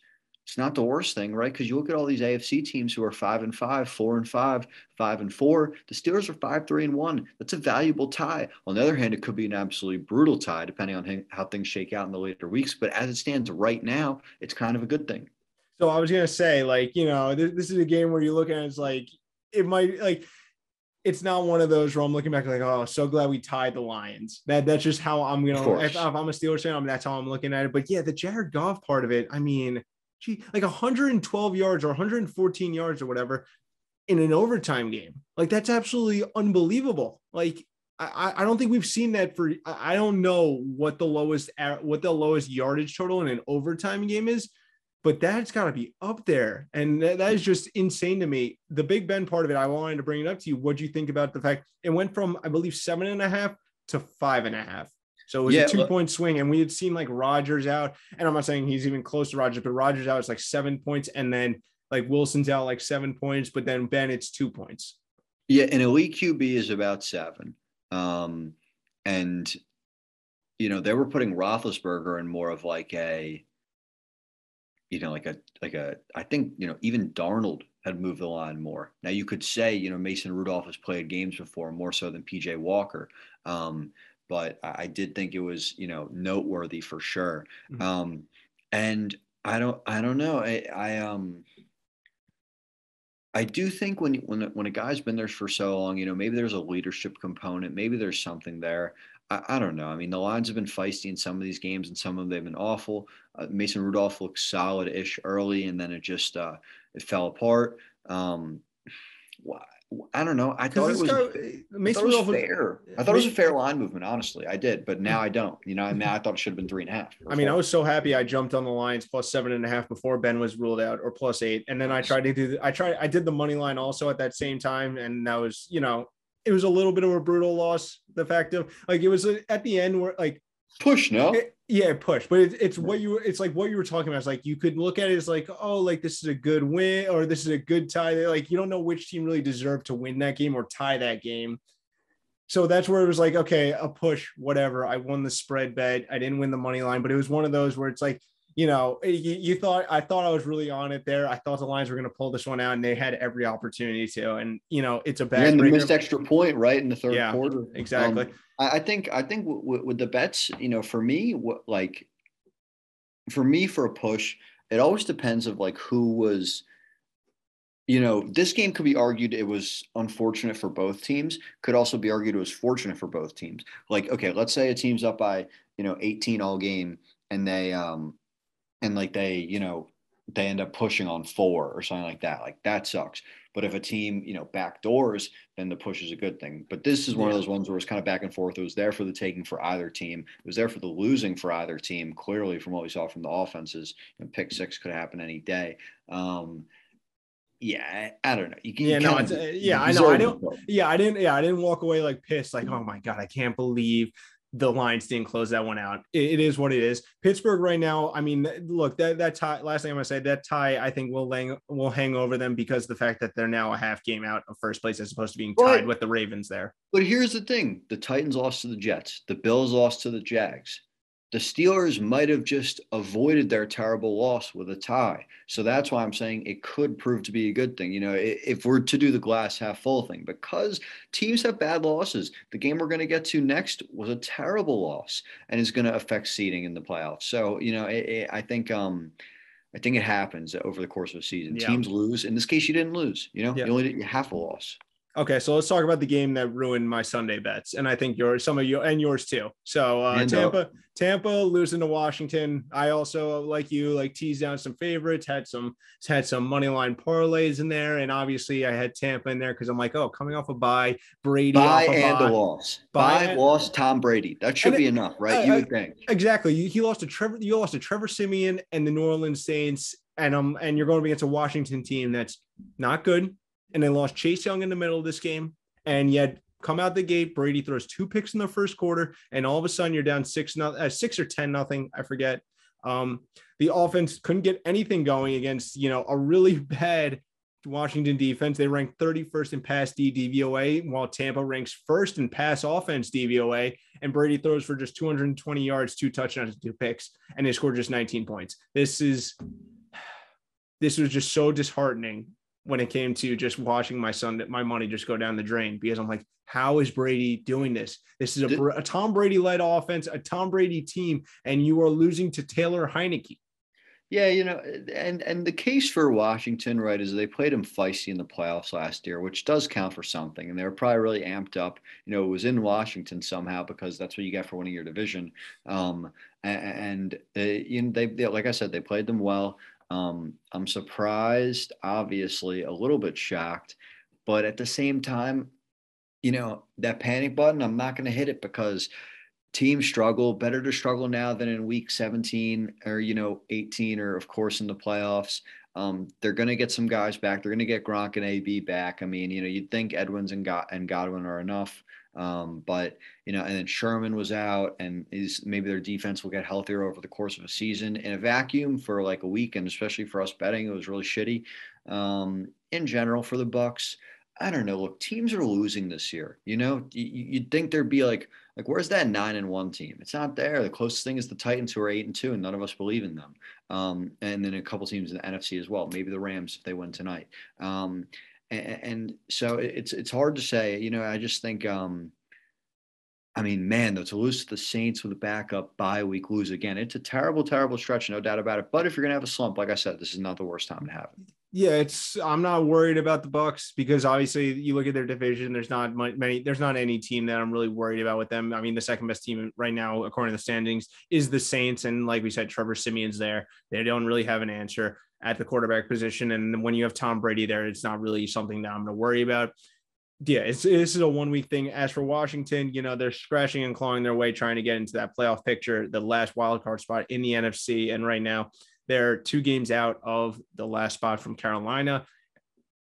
it's not the worst thing, right? Because you look at all these AFC teams who are five and five, four and five, five and four. The Steelers are five, three and one. That's a valuable tie. On the other hand, it could be an absolutely brutal tie depending on how things shake out in the later weeks. But as it stands right now, it's kind of a good thing. So I was gonna say, like, you know, this, this is a game where you look at it, it's like it might like it's not one of those where I'm looking back like, oh, so glad we tied the Lions. That that's just how I'm gonna. If, if, I'm a Steelers fan, I mean, that's how I'm looking at it. But yeah, the Jared Goff part of it, I mean, gee, like 112 yards or 114 yards or whatever in an overtime game. Like that's absolutely unbelievable. Like I, I don't think we've seen that for I don't know what the lowest what the lowest yardage total in an overtime game is, but that's got to be up there, and that, that is just insane to me. The Big Ben part of it, I wanted to bring it up to you. What do you think about the fact it went from I believe seven and a half to five and a half? So it was yeah, a two point swing, and we had seen like Rodgers out, and I'm not saying he's even close to Rodgers, but Rodgers out is like seven points, and then like Wilson's out like seven points, but then Ben it's two points. Yeah, an elite QB is about seven, um, and you know they were putting Roethlisberger in more of like a, you know, like a like a. I think you know even Darnold had moved the line more. Now you could say you know Mason Rudolph has played games before more so than PJ Walker. Um, but I did think it was you know noteworthy for sure. Mm-hmm. Um, and I don't I don't know I, I um I do think when when when a guy's been there for so long, you know, maybe there's a leadership component, maybe there's something there. I, I don't know. I mean, the lines have been feisty in some of these games, and some of them they've been awful. Uh, Mason Rudolph looked solid-ish early, and then it just uh, it fell apart. Um, I don't know. I thought it was, guy, I thought it was fair. I thought it was a fair line movement, honestly. I did, but now I don't. You know, I mean, I thought it should have been three and a half. I mean, I was so happy I jumped on the lines plus seven and a half before Ben was ruled out, or plus eight, and then I tried to do. I tried. I did the money line also at that same time, and that was, you know, it was a little bit of a brutal loss. The fact of like it was uh, at the end where like push no it, yeah push but it, it's what you it's like what you were talking about it's like you could look at it as like oh like this is a good win or this is a good tie like you don't know which team really deserved to win that game or tie that game so that's where it was like okay a push whatever i won the spread bet i didn't win the money line but it was one of those where it's like you know, you, you, thought I thought I was really on it there. I thought the Lions were going to pull this one out, and they had every opportunity to. And you know, it's a bad. And the missed extra point right in the third yeah, quarter. Exactly. Um, I, think I think w- w- with the bets, you know, for me, what like for me for a push, it always depends of like who was. You know, this game could be argued it was unfortunate for both teams. Could also be argued it was fortunate for both teams. Like, okay, let's say a team's up by you know 18 all game, and they um and like they, you know, they end up pushing on four or something like that. Like that sucks. But if a team, you know, backdoors, then the push is a good thing. But this is one of those ones where it's kind of back and forth. It was there for the taking for either team. It was there for the losing for either team. Clearly, from what we saw from the offenses, you know, pick six could happen any day. Um, yeah, I, don't know. You can, yeah, no, of, yeah, I know. I don't. Yeah, I didn't. Yeah, I didn't walk away like pissed. Like, oh my god, I can't believe the Lions didn't close that one out. It, it is what it is. Pittsburgh right now. I mean, look that that tie. Last thing I'm gonna say, that tie I think will hang will hang over them because the fact that they're now a half game out of first place as opposed to being tied but, with the Ravens there. But here's the thing: the Titans lost to the Jets. The Bills lost to the Jags the Steelers might have just avoided their terrible loss with a tie. So that's why I'm saying it could prove to be a good thing. You know, if we're to do the glass half full thing, because teams have bad losses. The game we're going to get to next was a terrible loss and is going to affect seeding in the playoffs. So, you know, it, it, I think, um, I think it happens over the course of a season. Yeah. Teams lose. In this case, you didn't lose. You know, yeah. you only did half a loss. Okay, so let's talk about the game that ruined my Sunday bets, and I think yours, some of you, and yours too. So uh, Tampa, Tampa losing to Washington. I also, like you, like teased down some favorites, had some had some money line parlays in there, and obviously I had Tampa in there because I'm like, oh, coming off a bye, Brady bye off a and bye. a loss, bye, bye loss, Tom Brady. That should be enough, right? Uh, you would think exactly. He lost to Trevor. You lost to Trevor Siemian and the New Orleans Saints, and um, and you're going against a Washington team that's not good and they lost Chase Young in the middle of this game. And yet, come out the gate, Brady throws two picks in the first quarter, and all of a sudden you're down six, not uh, six or ten nothing. I forget. Um, the offense couldn't get anything going against you know a really bad Washington defense. They rank 31st in pass D DVOA, while Tampa ranks first in pass offense DVOA. And Brady throws for just 220 yards, two touchdowns, two picks, and they scored just 19 points. This is this was just so disheartening when it came to just watching my son that my money just go down the drain because I'm like, how is Brady doing this? This is a, a Tom Brady led offense, a Tom Brady team, and you are losing to Taylor Heinicke. Yeah, you know, and and the case for Washington, right, is they played him feisty in the playoffs last year, which does count for something. And they were probably really amped up. You know, it was in Washington somehow because that's what you get for winning your division. Um, and, and uh, you know, they, they, like I said, they played them well. Um, I'm surprised, obviously, a little bit shocked, but at the same time, you know, that panic button, I'm not going to hit it because teams struggle. Better to struggle now than in week 17 or, you know, 18 or, of course, in the playoffs. Um, they're going to get some guys back. They're going to get Gronk and AB back. I mean, you know, you'd think Evans and, God- and Godwin are enough. Um, but you know, and then Sherman was out, and is maybe their defense will get healthier over the course of a season. In a vacuum for like a week, and especially for us betting, it was really shitty. Um, in general, for the Bucs, I don't know. Look, teams are losing this year. You know, you'd think there'd be like, like where's that nine and one team? It's not there. The closest thing is the Titans, who are eight and two, and none of us believe in them. Um, and then a couple teams in the NFC as well. Maybe the Rams if they win tonight. Um, and, so it's it's hard to say. You know, I just think. Um, I mean, man, though, to lose to the Saints with a backup bye week, lose again. It's a terrible, terrible stretch, no doubt about it. But if you're gonna have a slump, like I said, this is not the worst time to have it. Yeah, it's. I'm not worried about the Bucs because obviously you look at their division. There's not many. There's not any team that I'm really worried about with them. I mean, the second best team right now, according to the standings, is the Saints, and like we said, Trevor Siemian's there. They don't really have an answer at the quarterback position. And when you have Tom Brady there, it's not really something that I'm going to worry about. Yeah, it's, this is a one week thing. As for Washington, you know, they're scratching and clawing their way trying to get into that playoff picture, the last wild card spot in the NFC. And right now, they're two games out of the last spot from Carolina.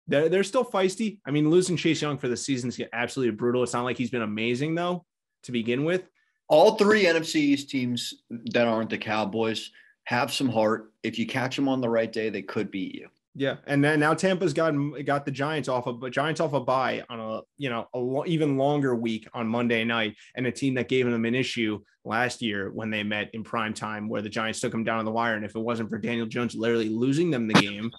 They're, they're still feisty. I mean, losing Chase Young for the season is absolutely brutal. It's not like he's been amazing, though, to begin with. All three NFC East teams that aren't the Cowboys have some heart. If you catch them on the right day, they could beat you. Yeah, and then now Tampa's got got the Giants off of Giants off a bye on a you know a lo- even longer week on Monday night, and a team that gave them an issue last year when they met in prime time, where the Giants took them down on the wire, and if it wasn't for Daniel Jones literally losing them the game,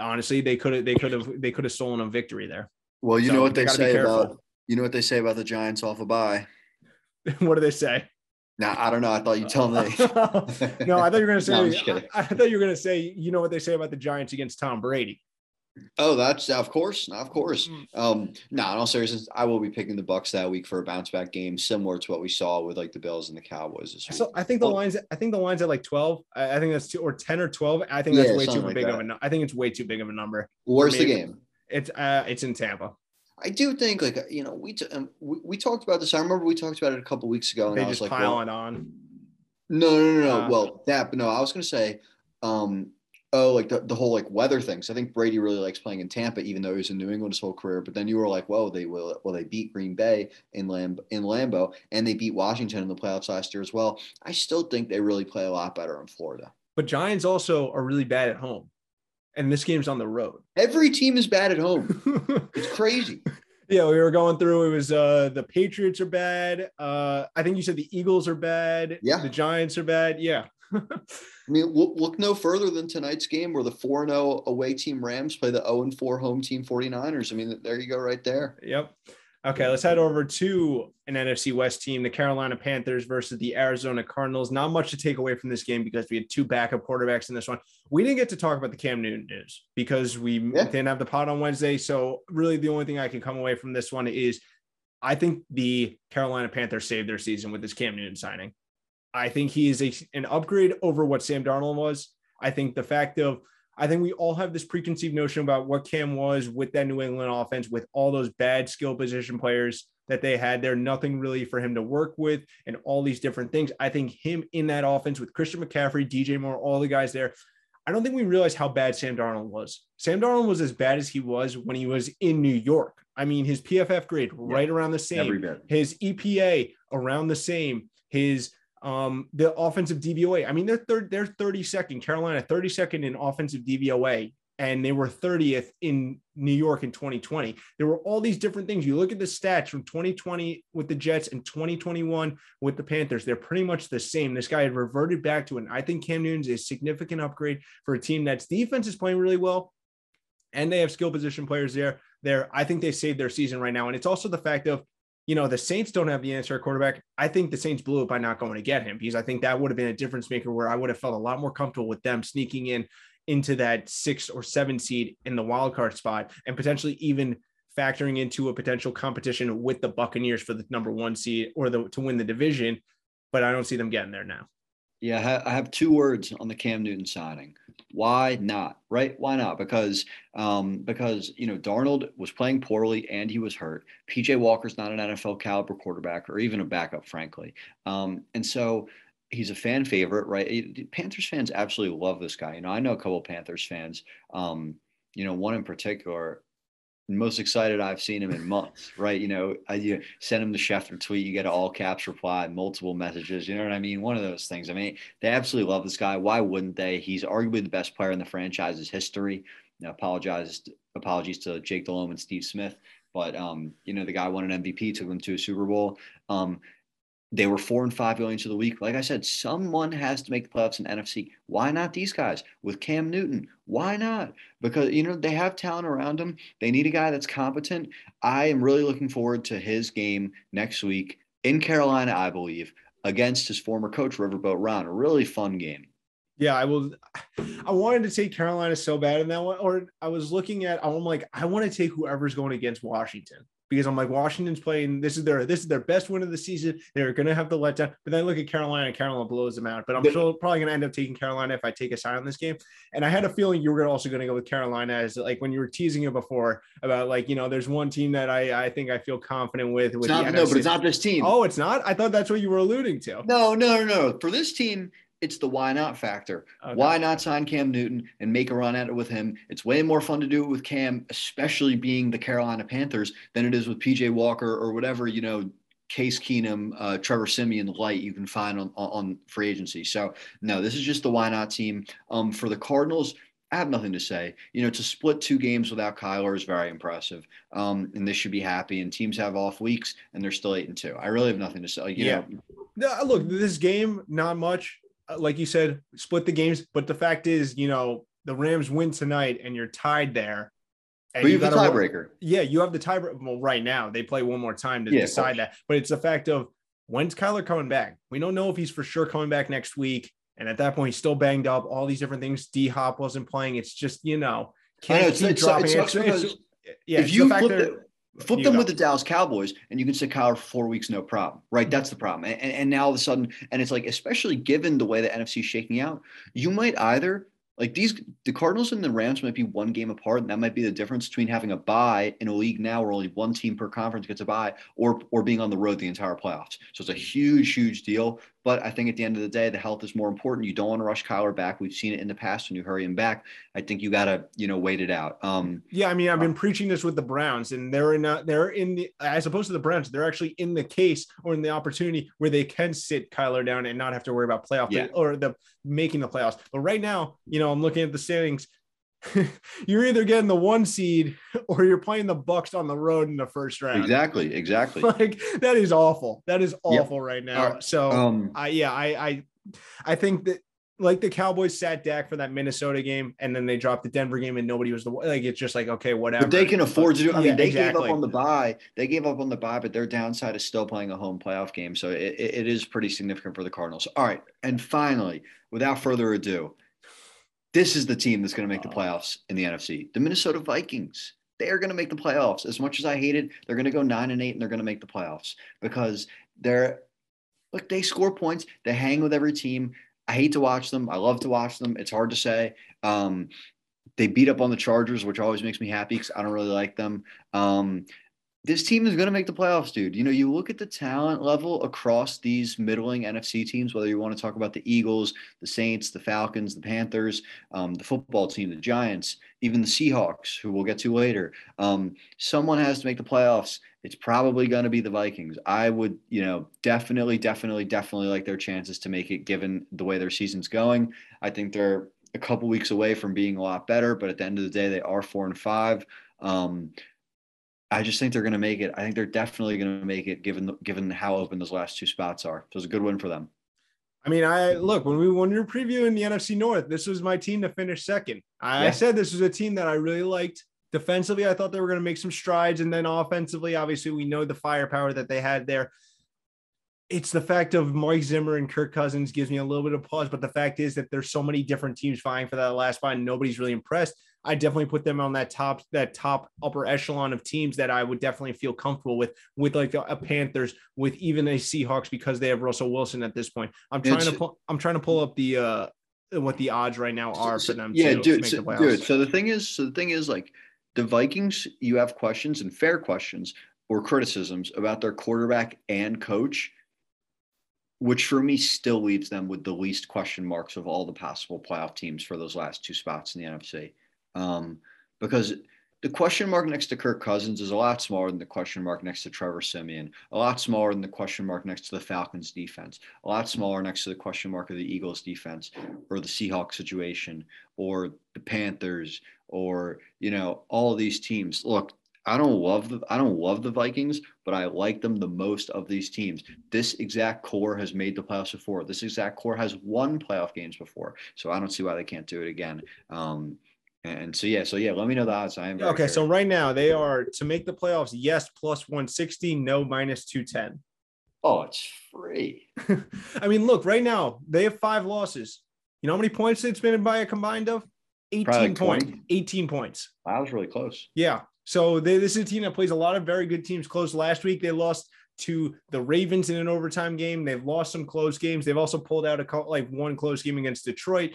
honestly they could have they could have they could have stolen a victory there. Well, you so know what they say about you know what they say about the Giants off a bye. what do they say? Now I don't know. I thought you tell me. no, I thought you were gonna say. no, I, I, thought you were gonna say. You know what they say about the Giants against Tom Brady. Oh, that's of course, of course. Mm. Um, no, in all seriousness, I will be picking the Bucs that week for a bounce back game, similar to what we saw with like the Bills and the Cowboys. This week. So I think the lines. I think the lines at like twelve. I, think that's two or ten or twelve. I think that's yeah, way too like big that. of a. I think it's way too big of a number. Where's the game? It's uh, it's in Tampa. I do think like you know we, t- um, we, we talked about this. I remember we talked about it a couple weeks ago, and they I was like, pile well, on. No, no, no, no. Uh, well, that, but no, I was gonna say, um, oh, like the, the whole like weather things. I think Brady really likes playing in Tampa, even though he was in New England his whole career. But then you were like, well, they will, well, they beat Green Bay in Lamb in Lambeau, and they beat Washington in the playoffs last year as well. I still think they really play a lot better in Florida. But Giants also are really bad at home and this game's on the road. Every team is bad at home. it's crazy yeah, we were going through. It was uh the Patriots are bad. Uh, I think you said the Eagles are bad. Yeah, the Giants are bad. Yeah. I mean, look, look no further than tonight's game where the 4 0 away team Rams play the 0 4 home team 49ers. I mean, there you go, right there. Yep. Okay, let's head over to an NFC West team, the Carolina Panthers versus the Arizona Cardinals. Not much to take away from this game because we had two backup quarterbacks in this one. We didn't get to talk about the Cam Newton news because we yeah. didn't have the pot on Wednesday. So, really, the only thing I can come away from this one is I think the Carolina Panthers saved their season with this Cam Newton signing. I think he is a, an upgrade over what Sam Darnold was. I think the fact of I think we all have this preconceived notion about what Cam was with that New England offense, with all those bad skill position players that they had there, nothing really for him to work with, and all these different things. I think him in that offense with Christian McCaffrey, DJ Moore, all the guys there. I don't think we realize how bad Sam Darnold was. Sam Darnold was as bad as he was when he was in New York. I mean, his PFF grade right around the same, his EPA around the same, his um, the offensive DVOA. I mean, they're third, they're 32nd. Carolina 32nd in offensive DVOA and they were 30th in New York in 2020. There were all these different things. You look at the stats from 2020 with the Jets and 2021 with the Panthers, they're pretty much the same. This guy had reverted back to. And I think Cam Newton's a significant upgrade for a team that's defense is playing really well and they have skill position players there. There, I think they saved their season right now. And it's also the fact of you know, the Saints don't have the answer at quarterback. I think the Saints blew it by not going to get him because I think that would have been a difference maker where I would have felt a lot more comfortable with them sneaking in into that six or seven seed in the wild card spot and potentially even factoring into a potential competition with the Buccaneers for the number one seed or the to win the division. But I don't see them getting there now. Yeah, I have two words on the Cam Newton signing. Why not? Right? Why not? Because um, because you know Darnold was playing poorly and he was hurt. PJ Walker's not an NFL caliber quarterback or even a backup, frankly. Um, and so he's a fan favorite, right? Panthers fans absolutely love this guy. You know, I know a couple Panthers fans. Um, you know, one in particular most excited I've seen him in months, right? You know, I, you send him the Schefter tweet, you get an all caps reply, multiple messages. You know what I mean? One of those things. I mean, they absolutely love this guy. Why wouldn't they? He's arguably the best player in the franchise's history. Now, apologize, apologies to Jake Delhomme and Steve Smith, but um, you know, the guy won an MVP, took them to a Super Bowl. Um, they were four and five going into the week. Like I said, someone has to make the playoffs in NFC. Why not these guys with Cam Newton? Why not? Because you know they have talent around them. They need a guy that's competent. I am really looking forward to his game next week in Carolina, I believe, against his former coach Riverboat Ron. A really fun game. Yeah, I will. I wanted to take Carolina so bad in that one, or I was looking at. I'm like, I want to take whoever's going against Washington because I'm like Washington's playing. This is their this is their best win of the season. They're going to have the letdown. But then I look at Carolina. Carolina blows them out. But I'm still probably going to end up taking Carolina if I take a side on this game. And I had a feeling you were also going to go with Carolina as like when you were teasing it before about like you know there's one team that I I think I feel confident with. with not, no, but it's not this team. Oh, it's not. I thought that's what you were alluding to. No, no, no, no. For this team, it's the why not factor. Okay. Why not sign Cam Newton and make a run at it with him? It's way more fun to do it with Cam, especially being the Carolina Panthers, than it is with PJ Walker or whatever, you know, Case Keenum, uh, Trevor Siemian light you can find on, on free agency. So, no, this is just the why not team. Um, for the Cardinals, I have nothing to say. You know, to split two games without Kyler is very impressive. Um, and they should be happy. And teams have off weeks and they're still eight and two. I really have nothing to say. You yeah. Know, no, look, this game, not much. Uh, like you said, split the games. But the fact is, you know, the Rams win tonight and you're tied there. And but you have the tiebreaker. Yeah, you have the tiebreaker. Well, right now they play one more time to yeah, decide that. But it's the fact of when's Kyler coming back? We don't know if he's for sure coming back next week. And at that point, he's still banged up. All these different things. D Hop wasn't playing. It's just you know can't know, keep it's, dropping. It's, it's, yeah, if you flip, the, Flip them with the Dallas Cowboys, and you can sit Kyler for four weeks, no problem. Right? Mm-hmm. That's the problem. And, and now all of a sudden, and it's like, especially given the way the NFC is shaking out, you might either like these the Cardinals and the Rams might be one game apart, and that might be the difference between having a bye in a league now where only one team per conference gets a bye, or or being on the road the entire playoffs. So it's a huge, huge deal. But I think at the end of the day, the health is more important. You don't want to rush Kyler back. We've seen it in the past when you hurry him back. I think you gotta, you know, wait it out. Um, yeah, I mean, I've been preaching this with the Browns, and they're in, a, they're in the as opposed to the Browns, they're actually in the case or in the opportunity where they can sit Kyler down and not have to worry about playoff yeah. or the making the playoffs. But right now, you know, I'm looking at the standings. you're either getting the one seed or you're playing the Bucs on the road in the first round. Exactly, exactly. like that is awful. That is awful yep. right now. Right. So, um, I yeah, I I I think that like the Cowboys sat Dak for that Minnesota game, and then they dropped the Denver game, and nobody was the like. It's just like okay, whatever. But they can afford to do. I mean, they exactly. gave up on the bye. They gave up on the bye, but their downside is still playing a home playoff game, so it, it is pretty significant for the Cardinals. All right, and finally, without further ado, this is the team that's going to make the playoffs in the NFC. The Minnesota Vikings. They are going to make the playoffs. As much as I hate it, they're going to go nine and eight, and they're going to make the playoffs because they're look. They score points. They hang with every team. I hate to watch them. I love to watch them. It's hard to say. Um, they beat up on the Chargers, which always makes me happy because I don't really like them. Um, this team is going to make the playoffs, dude. You know, you look at the talent level across these middling NFC teams, whether you want to talk about the Eagles, the Saints, the Falcons, the Panthers, um, the football team, the Giants, even the Seahawks, who we'll get to later. Um, someone has to make the playoffs. It's probably going to be the Vikings. I would, you know, definitely, definitely, definitely like their chances to make it given the way their season's going. I think they're a couple weeks away from being a lot better, but at the end of the day, they are four and five. Um, I just think they're going to make it. I think they're definitely going to make it, given given how open those last two spots are. So it's a good win for them. I mean, I look when we when we were previewing the NFC North, this was my team to finish second. I, yeah. I said this was a team that I really liked. Defensively, I thought they were going to make some strides, and then offensively, obviously, we know the firepower that they had there. It's the fact of Mike Zimmer and Kirk Cousins gives me a little bit of pause, but the fact is that there's so many different teams vying for that last spot, and nobody's really impressed. I definitely put them on that top that top upper echelon of teams that I would definitely feel comfortable with with like a, Panthers with even a Seahawks because they have Russell Wilson at this point. I'm trying it's, to pull I'm trying to pull up the uh what the odds right now are for them. Yeah, to, dude, so, dude. So the thing is, so the thing is like the Vikings, you have questions and fair questions or criticisms about their quarterback and coach which for me still leaves them with the least question marks of all the possible playoff teams for those last two spots in the NFC um, because the question mark next to Kirk Cousins is a lot smaller than the question mark next to Trevor Siemian, a lot smaller than the question mark next to the Falcons defense, a lot smaller next to the question mark of the Eagles defense or the Seahawks situation or the Panthers or you know all these teams. Look, I don't love the I don't love the Vikings, but I like them the most of these teams. This exact core has made the playoffs before. This exact core has won playoff games before, so I don't see why they can't do it again. Um, and so yeah, so yeah, let me know the odds. I am okay. Curious. So right now they are to make the playoffs. Yes, plus one sixty. No, minus two ten. Oh, it's free. I mean, look, right now they have five losses. You know how many points it's been by a combined of? 18 points. 18 points. Wow, that was really close. Yeah. So they, this is a team that plays a lot of very good teams close. Last week they lost to the Ravens in an overtime game. They've lost some close games. They've also pulled out a like one close game against Detroit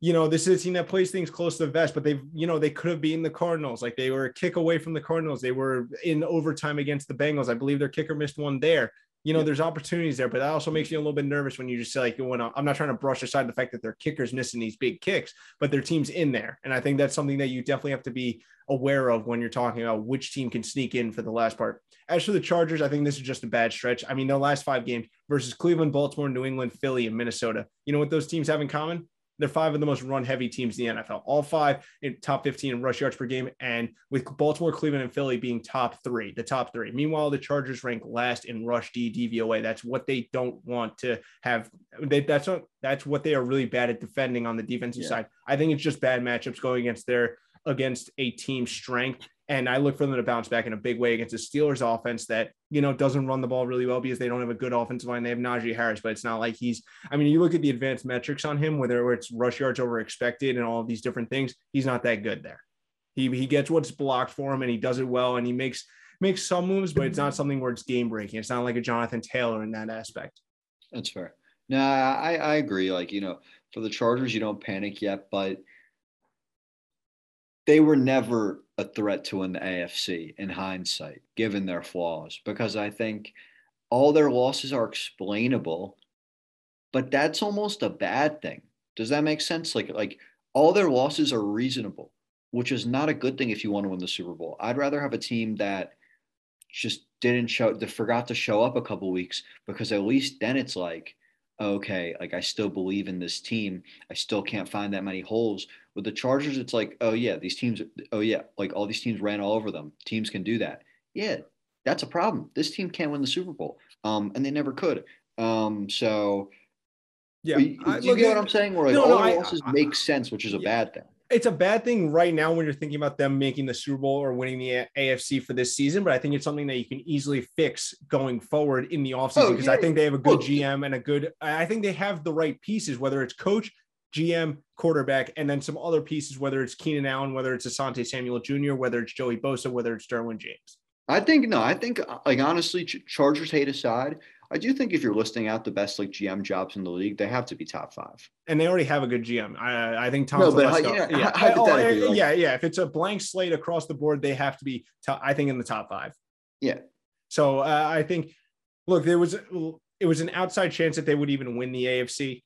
you know, this is a team that plays things close to the vest, but they've, you know, they could have beaten the Cardinals. Like they were a kick away from the Cardinals. They were in overtime against the Bengals. I believe their kicker missed one there. You know, yeah. there's opportunities there, but that also makes you a little bit nervous when you just say, like, when I'm not trying to brush aside the fact that their kicker's missing these big kicks, but their team's in there. And I think that's something that you definitely have to be aware of when you're talking about which team can sneak in for the last part. As for the Chargers, I think this is just a bad stretch. I mean, the last five games versus Cleveland, Baltimore, New England, Philly, and Minnesota. You know what those teams have in common? They're five of the most run heavy teams in the NFL, all five in top 15 in rush yards per game. And with Baltimore, Cleveland, and Philly being top three, the top three. Meanwhile, the Chargers rank last in rush D DVOA. That's what they don't want to have. They, that's what that's what they are really bad at defending on the defensive yeah. side. I think it's just bad matchups going against their against a team strength. And I look for them to bounce back in a big way against the Steelers offense that, you know, doesn't run the ball really well because they don't have a good offensive line. They have Najee Harris, but it's not like he's, I mean, you look at the advanced metrics on him, whether it's rush yards over expected and all of these different things, he's not that good there. He, he gets what's blocked for him and he does it well and he makes makes some moves, but it's not something where it's game breaking. It's not like a Jonathan Taylor in that aspect. That's fair. No, I, I agree. Like, you know, for the Chargers, you don't panic yet, but they were never a threat to win the AFC in hindsight, given their flaws, because I think all their losses are explainable, but that's almost a bad thing. Does that make sense? Like, like all their losses are reasonable, which is not a good thing if you want to win the Super Bowl. I'd rather have a team that just didn't show, that forgot to show up a couple weeks, because at least then it's like, okay, like I still believe in this team. I still can't find that many holes. With the Chargers, it's like, oh yeah, these teams, oh yeah, like all these teams ran all over them. Teams can do that. Yeah, that's a problem. This team can't win the Super Bowl, um, and they never could. Um, so yeah, you, I, you get what I'm saying? Where like no, all no, losses I, I, make sense, which is a yeah. bad thing it's a bad thing right now when you're thinking about them making the Super Bowl or winning the AFC for this season, but I think it's something that you can easily fix going forward in the offseason oh, because yeah. I think they have a good GM and a good I think they have the right pieces, whether it's coach, GM, quarterback, and then some other pieces, whether it's Keenan Allen, whether it's Asante Samuel Jr., whether it's Joey Bosa, whether it's Derwin James. I think no, I think uh, like honestly, Chargers hate aside, I do think if you're listing out the best like GM jobs in the league, they have to be top five. And they already have a good GM. I, I think Tom. No, but yeah, yeah. hypothetically, oh, yeah, yeah. If it's a blank slate across the board, they have to be. Top, I think in the top five. Yeah. So uh, I think, look, there was it was an outside chance that they would even win the AFC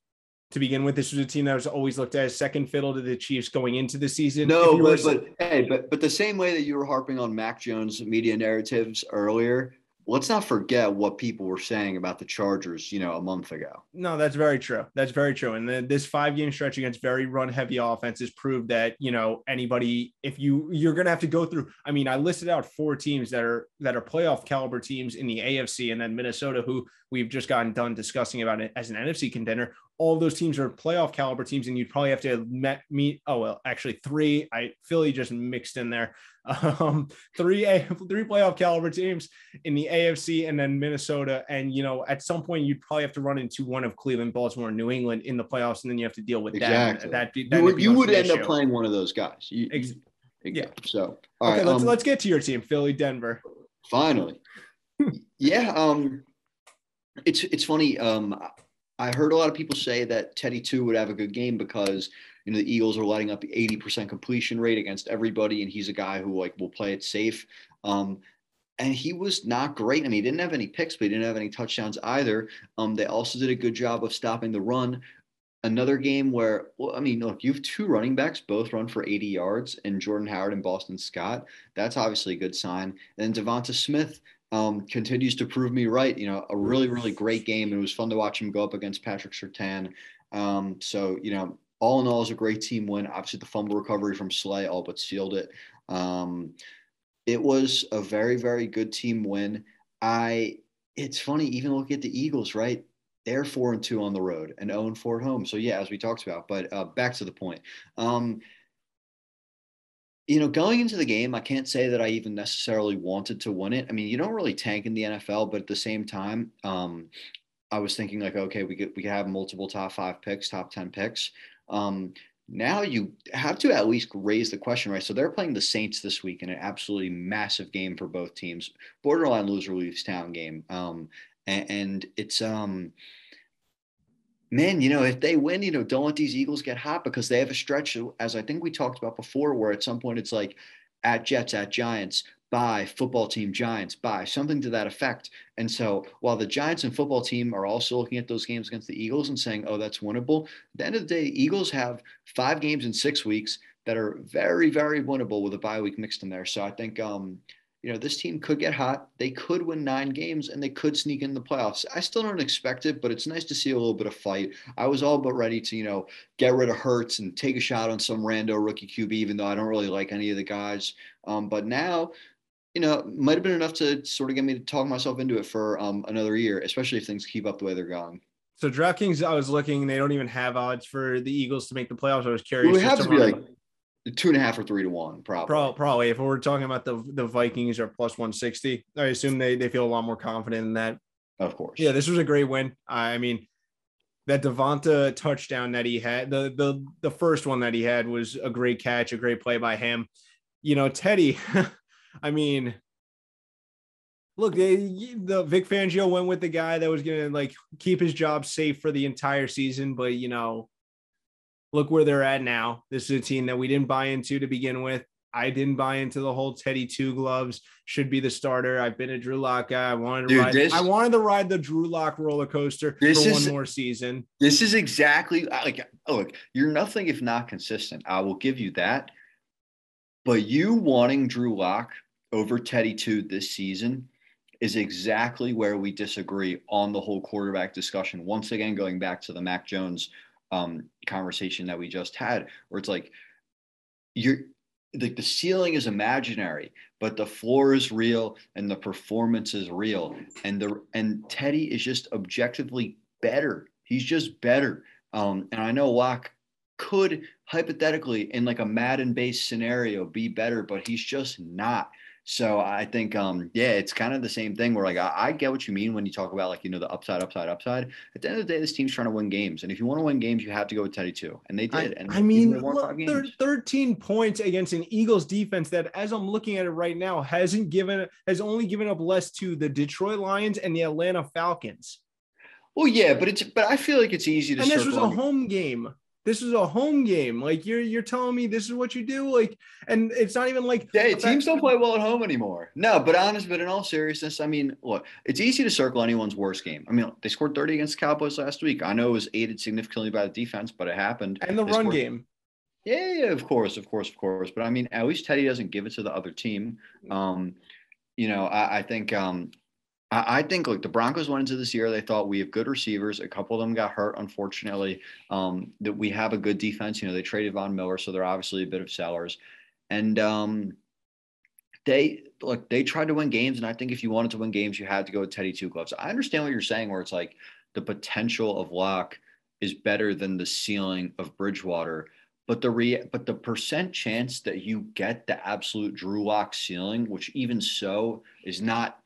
to begin with. This was a team that was always looked at as second fiddle to the Chiefs going into the season. No, but, but hey, but but the same way that you were harping on Mac Jones media narratives earlier, let's not forget what people were saying about the Chargers, you know, a month ago. No, that's very true. That's very true. And then this five game stretch against very run heavy offenses proved that, you know, anybody, if you, you're going to have to go through, I mean, I listed out four teams that are, that are playoff caliber teams in the AFC and then Minnesota, who we've just gotten done discussing about it as an NFC contender. All those teams are playoff caliber teams, and you'd probably have to met, meet. Oh well, actually three. I Philly just mixed in there. Um, three a three playoff caliber teams in the AFC, and then Minnesota. And you know, at some point, you'd probably have to run into one of Cleveland, Baltimore, New England in the playoffs, and then you have to deal with exactly. that. That, that you would, you would end issue. up playing one of those guys. You, exactly. Yeah. So okay, right, let's um, let's get to your team, Philly, Denver. Finally. yeah. Um it's it's funny. Um, I heard a lot of people say that Teddy two would have a good game because you know the Eagles are letting up eighty percent completion rate against everybody, and he's a guy who like will play it safe. Um, and he was not great. I mean, he didn't have any picks, but he didn't have any touchdowns either. Um, they also did a good job of stopping the run. Another game where, well, I mean, look, you have two running backs, both run for 80 yards, and Jordan Howard and Boston Scott. That's obviously a good sign. And then Devonta Smith, um, continues to prove me right. You know, a really, really great game. It was fun to watch him go up against Patrick Surtain. Um, so, you know, all in all, is a great team win. Obviously, the fumble recovery from Slay all but sealed it. Um, it was a very, very good team win. I, it's funny, even looking at the Eagles, right? They're four and two on the road and 0 and four at home. So yeah, as we talked about, but uh, back to the point. Um, you know, going into the game, I can't say that I even necessarily wanted to win it. I mean, you don't really tank in the NFL, but at the same time, um, I was thinking like, okay, we could we could have multiple top five picks, top ten picks. Um, now you have to at least raise the question, right? So they're playing the Saints this week in an absolutely massive game for both teams, borderline loser leaves town game, um, and, and it's um man, you know, if they win, you know, don't let these Eagles get hot because they have a stretch, as I think we talked about before, where at some point it's like at Jets, at Giants, by football team, Giants, by something to that effect. And so while the Giants and football team are also looking at those games against the Eagles and saying, oh, that's winnable, at the end of the day, Eagles have five games in six weeks that are very, very winnable with a bye week mixed in there. So I think, um, you know, this team could get hot. They could win nine games and they could sneak in the playoffs. I still don't expect it, but it's nice to see a little bit of fight. I was all but ready to, you know, get rid of Hurts and take a shot on some rando rookie QB, even though I don't really like any of the guys. Um, but now, you know, might have been enough to sort of get me to talk myself into it for um, another year, especially if things keep up the way they're going. So DraftKings, I was looking; they don't even have odds for the Eagles to make the playoffs. I was curious. Well, we have to be like two and a half or three to one, probably. Probably, if we're talking about the the Vikings are plus one sixty, I assume they they feel a lot more confident in that. Of course. Yeah, this was a great win. I mean, that Devonta touchdown that he had, the the the first one that he had was a great catch, a great play by him. You know, Teddy. I mean, look, they, the Vic Fangio went with the guy that was going to like keep his job safe for the entire season, but you know, look where they're at now. This is a team that we didn't buy into to begin with. I didn't buy into the whole Teddy two gloves should be the starter. I've been a Drew Lock guy. I wanted to Dude, ride. This, I wanted to ride the Drew Lock roller coaster for is, one more season. This is exactly like look. You're nothing if not consistent. I will give you that. But you wanting Drew Lock over Teddy two this season is exactly where we disagree on the whole quarterback discussion. Once again, going back to the Mac Jones um, conversation that we just had, where it's like you're the, the ceiling is imaginary, but the floor is real and the performance is real. And the and Teddy is just objectively better. He's just better. Um, and I know Lock could hypothetically in like a Madden based scenario be better, but he's just not. So I think, um, yeah, it's kind of the same thing where like I, I, get what you mean when you talk about like you know the upside, upside, upside. At the end of the day, this team's trying to win games, and if you want to win games, you have to go with Teddy too, and they did. I, and I mean, look, thirteen points against an Eagles defense that, as I'm looking at it right now, hasn't given has only given up less to the Detroit Lions and the Atlanta Falcons. Well, yeah, but it's but I feel like it's easy to. And this was a home game. This is a home game. Like you're you're telling me this is what you do. Like, and it's not even like yeah, teams don't play well at home anymore. No, but honest, but in all seriousness, I mean, look, it's easy to circle anyone's worst game. I mean, they scored 30 against the Cowboys last week. I know it was aided significantly by the defense, but it happened. And the they run scored- game. Yeah, yeah, of course, of course, of course. But I mean, at least Teddy doesn't give it to the other team. Um, you know, I, I think um, I, think like the Broncos went into this year, they thought we have good receivers. A couple of them got hurt, unfortunately. Um, that we have a good defense. You know, they traded Von Miller, so they're obviously a bit of sellers. And um, they look, they tried to win games, and I think if you wanted to win games, you had to go with Teddy Two Gloves. I understand what you're saying, where it's like the potential of Lock is better than the ceiling of Bridgewater. But the re- but the percent chance that you get the absolute Drew Lock ceiling, which even so is not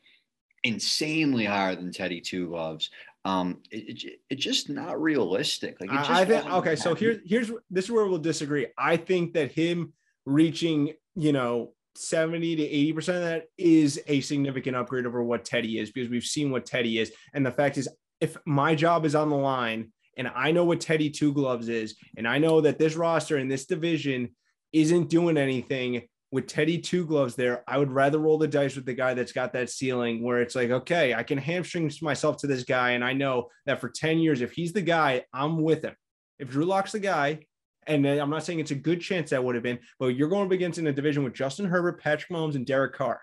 insanely higher than Teddy Two Gloves. Um, it, it, it's just not realistic. Like I think okay, so here's here's this is where we'll disagree. I think that him reaching, you know, 70 to 80 percent of that is a significant upgrade over what Teddy is because we've seen what Teddy is, and the fact is, if my job is on the line and I know what Teddy Two Gloves is, and I know that this roster in this division isn't doing anything with Teddy Two Gloves there, I would rather roll the dice with the guy that's got that ceiling where it's like, okay, I can hamstring myself to this guy. And I know that for 10 years, if he's the guy, I'm with him. If Drew Lock's the guy, and I'm not saying it's a good chance that would have been, but you're going up against in a division with Justin Herbert, Patrick Mahomes, and Derek Carr.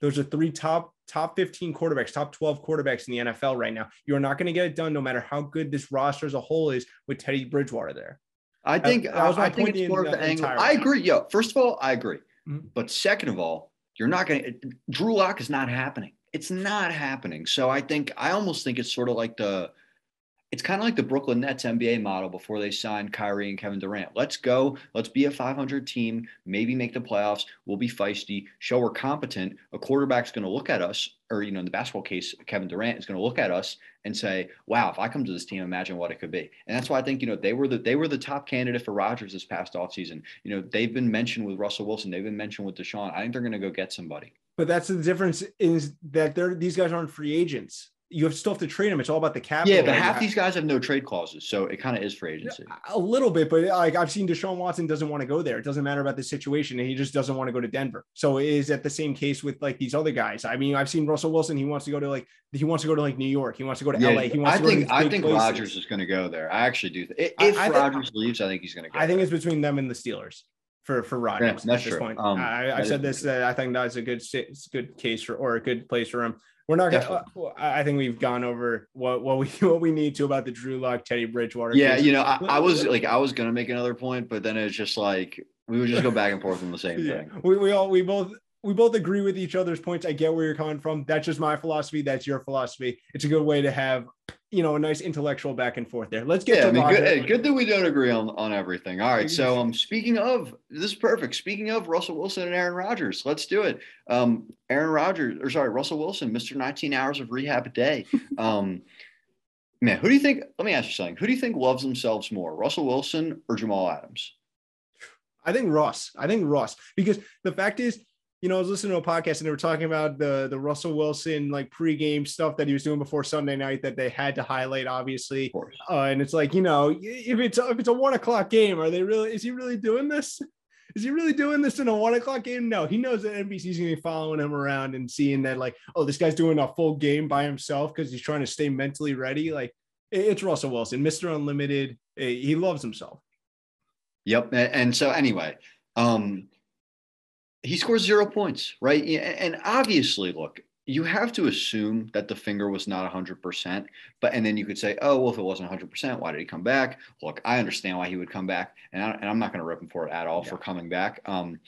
Those are three top top 15 quarterbacks, top 12 quarterbacks in the NFL right now. You're not going to get it done no matter how good this roster as a whole is with Teddy Bridgewater there. I think that, that I think it's more of the angle. I agree. Yo, first of all, I agree. Mm-hmm. But second of all, you're not going to, Drew Lock is not happening. It's not happening. So I think, I almost think it's sort of like the, it's kind of like the Brooklyn Nets NBA model before they signed Kyrie and Kevin Durant. Let's go. Let's be a 500 team, maybe make the playoffs. We'll be feisty, show we're competent. A quarterback's going to look at us, or, you know, in the basketball case, Kevin Durant is going to look at us and say, wow, if I come to this team, imagine what it could be. And that's why I think, you know, they were the, they were the top candidate for Rodgers this past offseason. You know, they've been mentioned with Russell Wilson. They've been mentioned with Deshaun. I think they're going to go get somebody. But that's the difference is that they're, these guys aren't free agents you have still have to trade them. It's all about the cap. Yeah, but half these guys have no trade clauses, so it kind of is for agency. A little bit, but like I've seen Deshaun Watson doesn't want to go there. It doesn't matter about the situation, and he just doesn't want to go to Denver. So is that the same case with like these other guys? I mean, I've seen Russell Wilson. He wants to go to like he wants to go to like New York. He wants to go to yeah, LA. He wants. I think I think Rodgers is going to go there. I actually do. Th- if I, I Rodgers leaves, I think he's going to go. I think there. it's between them and the Steelers for for Rodgers yeah, at this true. point. Um, I, I said this. Uh, I think that's a good good case for or a good place for him we're not gonna. Uh, I think we've gone over what what we what we need to about the Drew Lock Teddy Bridgewater. Yeah, you know, I, I, was like, I was gonna make another point, but then it's just like we would just go back and forth on the same yeah. thing. We we all we both we both agree with each other's points. I get where you're coming from. That's just my philosophy. That's your philosophy. It's a good way to have, you know, a nice intellectual back and forth there. Let's get yeah, I mean, good, good that we don't agree on, on everything. All right. So um speaking of this is perfect. Speaking of Russell Wilson and Aaron Rodgers, let's do it. Um Aaron Rodgers, or sorry, Russell Wilson, Mr. 19 hours of rehab a day. Um man, who do you think? Let me ask you something. Who do you think loves themselves more, Russell Wilson or Jamal Adams? I think Ross. I think Ross, because the fact is you know, I was listening to a podcast and they were talking about the the Russell Wilson like pregame stuff that he was doing before Sunday night that they had to highlight, obviously. Uh, and it's like, you know, if it's if it's a one o'clock game, are they really? Is he really doing this? Is he really doing this in a one o'clock game? No, he knows that NBC's gonna be following him around and seeing that, like, oh, this guy's doing a full game by himself because he's trying to stay mentally ready. Like, it's Russell Wilson, Mr. Unlimited. He loves himself. Yep. And so anyway, um, he scores zero points, right? And obviously, look, you have to assume that the finger was not 100%. But, and then you could say, oh, well, if it wasn't 100%, why did he come back? Look, I understand why he would come back. And, I, am not going to rip him for it at all yeah. for coming back. Um,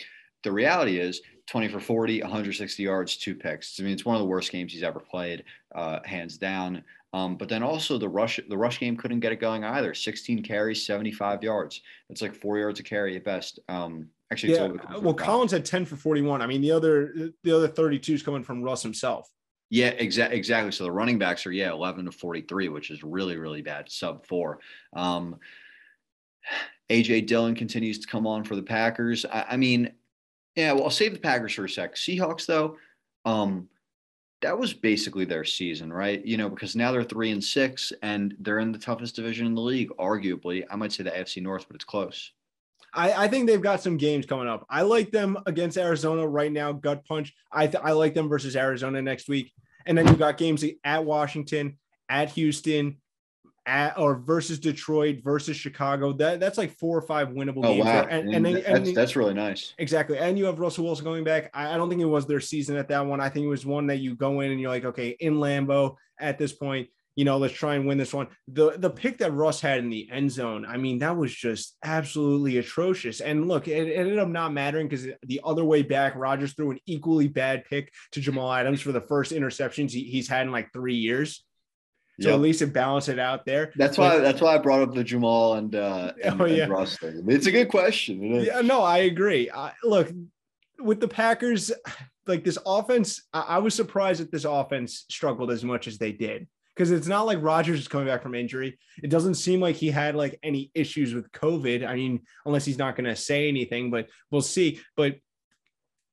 the reality is 20 for 40, 160 yards, two picks. I mean, it's one of the worst games he's ever played, uh, hands down. Um, but then also the rush, the rush game couldn't get it going either. 16 carries, 75 yards. It's like four yards a carry at best. Um, Actually, yeah. well, Collins had 10 for 41. I mean, the other the other 32 is coming from Russ himself. Yeah, exactly. Exactly. So the running backs are yeah 11 to 43, which is really really bad. Sub four. Um, AJ Dillon continues to come on for the Packers. I, I, mean, yeah. Well, I'll save the Packers for a sec. Seahawks though, um, that was basically their season, right? You know, because now they're three and six, and they're in the toughest division in the league, arguably. I might say the AFC North, but it's close. I, I, think they've got some games coming up. I like them against Arizona right now, gut punch. I, th- I like them versus Arizona next week. And then you've got games at Washington, at Houston, at or versus Detroit versus Chicago. That that's like four or five winnable Oh games. wow. And, And and, that's, and that's really nice. exactly. And you have Russell Wilson going back. I, I don't think it was their season at that one. I think it was one that you go in and you're like, okay, in Lambeau at this point, you know, let's try and win this one. The the pick that Russ had in the end zone, I mean, that was just absolutely atrocious. And look, it, it ended up not mattering because the other way back, Rodgers threw an equally bad pick to Jamal Adams for the first interceptions he, he's had in like three years. So Yep. at least it balanced it out there. That's But- why that's why I brought up the Jamal and uh and, Oh, and. Russ thing. It's a good question. Yeah, no, I agree. I, look, with the Packers, like this offense, I, I was surprised that this offense struggled as much as they did because it's not like Rodgers is coming back from injury. It doesn't seem like he had like any issues with COVID. I mean, unless he's not going to say anything, but we'll see. But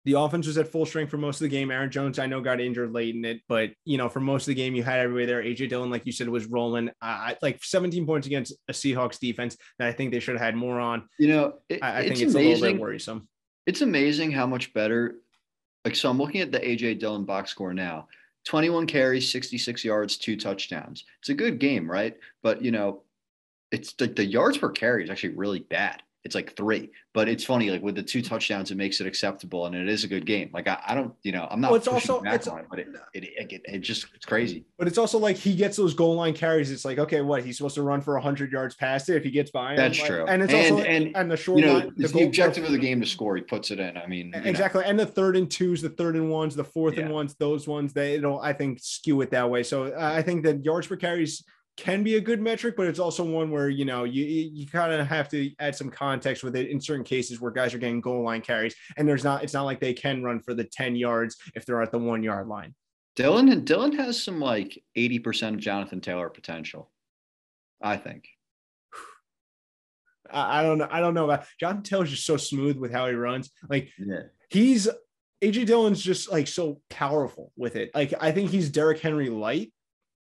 the offense was at full strength for most of the game. Aaron Jones, I know, got injured late in it, but you know, for most of the game, you had everybody there. AJ Dillon, like you said, was rolling. I like 17 points against a Seahawks defense that I think they should have had more on. You know, it, I, I it's think it's a little amazing. bit worrisome. it's amazing how much better. Like, so I'm looking at the AJ Dillon box score now 21 carries, 66 yards, two touchdowns. It's a good game, right? But, you know, it's like the yards per carry is actually really bad. It's like three, but it's funny. Like with the two touchdowns, it makes it acceptable, and it is a good game. Like I, I don't, you know, I'm not Well, it's also- it's- on it, but it, it, it, it, just it's crazy. But it's also like he gets those goal line carries. It's like, okay, what he's supposed to run for 100 yards past it if he gets by. him? That's Like, true. And it's And- also and, and the short You know, line, the goal- objective of the game to score. He puts it in. I mean, you know. Exactly. And the third and twos, the third and ones, the fourth and ones, those ones, they it'll I think, skew it that way. So uh, I think that yards per carries can be a good metric, but it's also one where, you know, you, you kind of have to add some context with it in certain cases where guys are getting goal line carries and there's not, it's not like they can run for the 10 yards if they're at the one yard line. Dillon and Dillon has some like 80% of Jonathan Taylor potential. I think. I, I don't know. I don't know about Jonathan Taylor's just so smooth with how he runs. Like Yeah. he's AJ Dillon's just like so powerful with it. Like I think he's Derrick Henry light,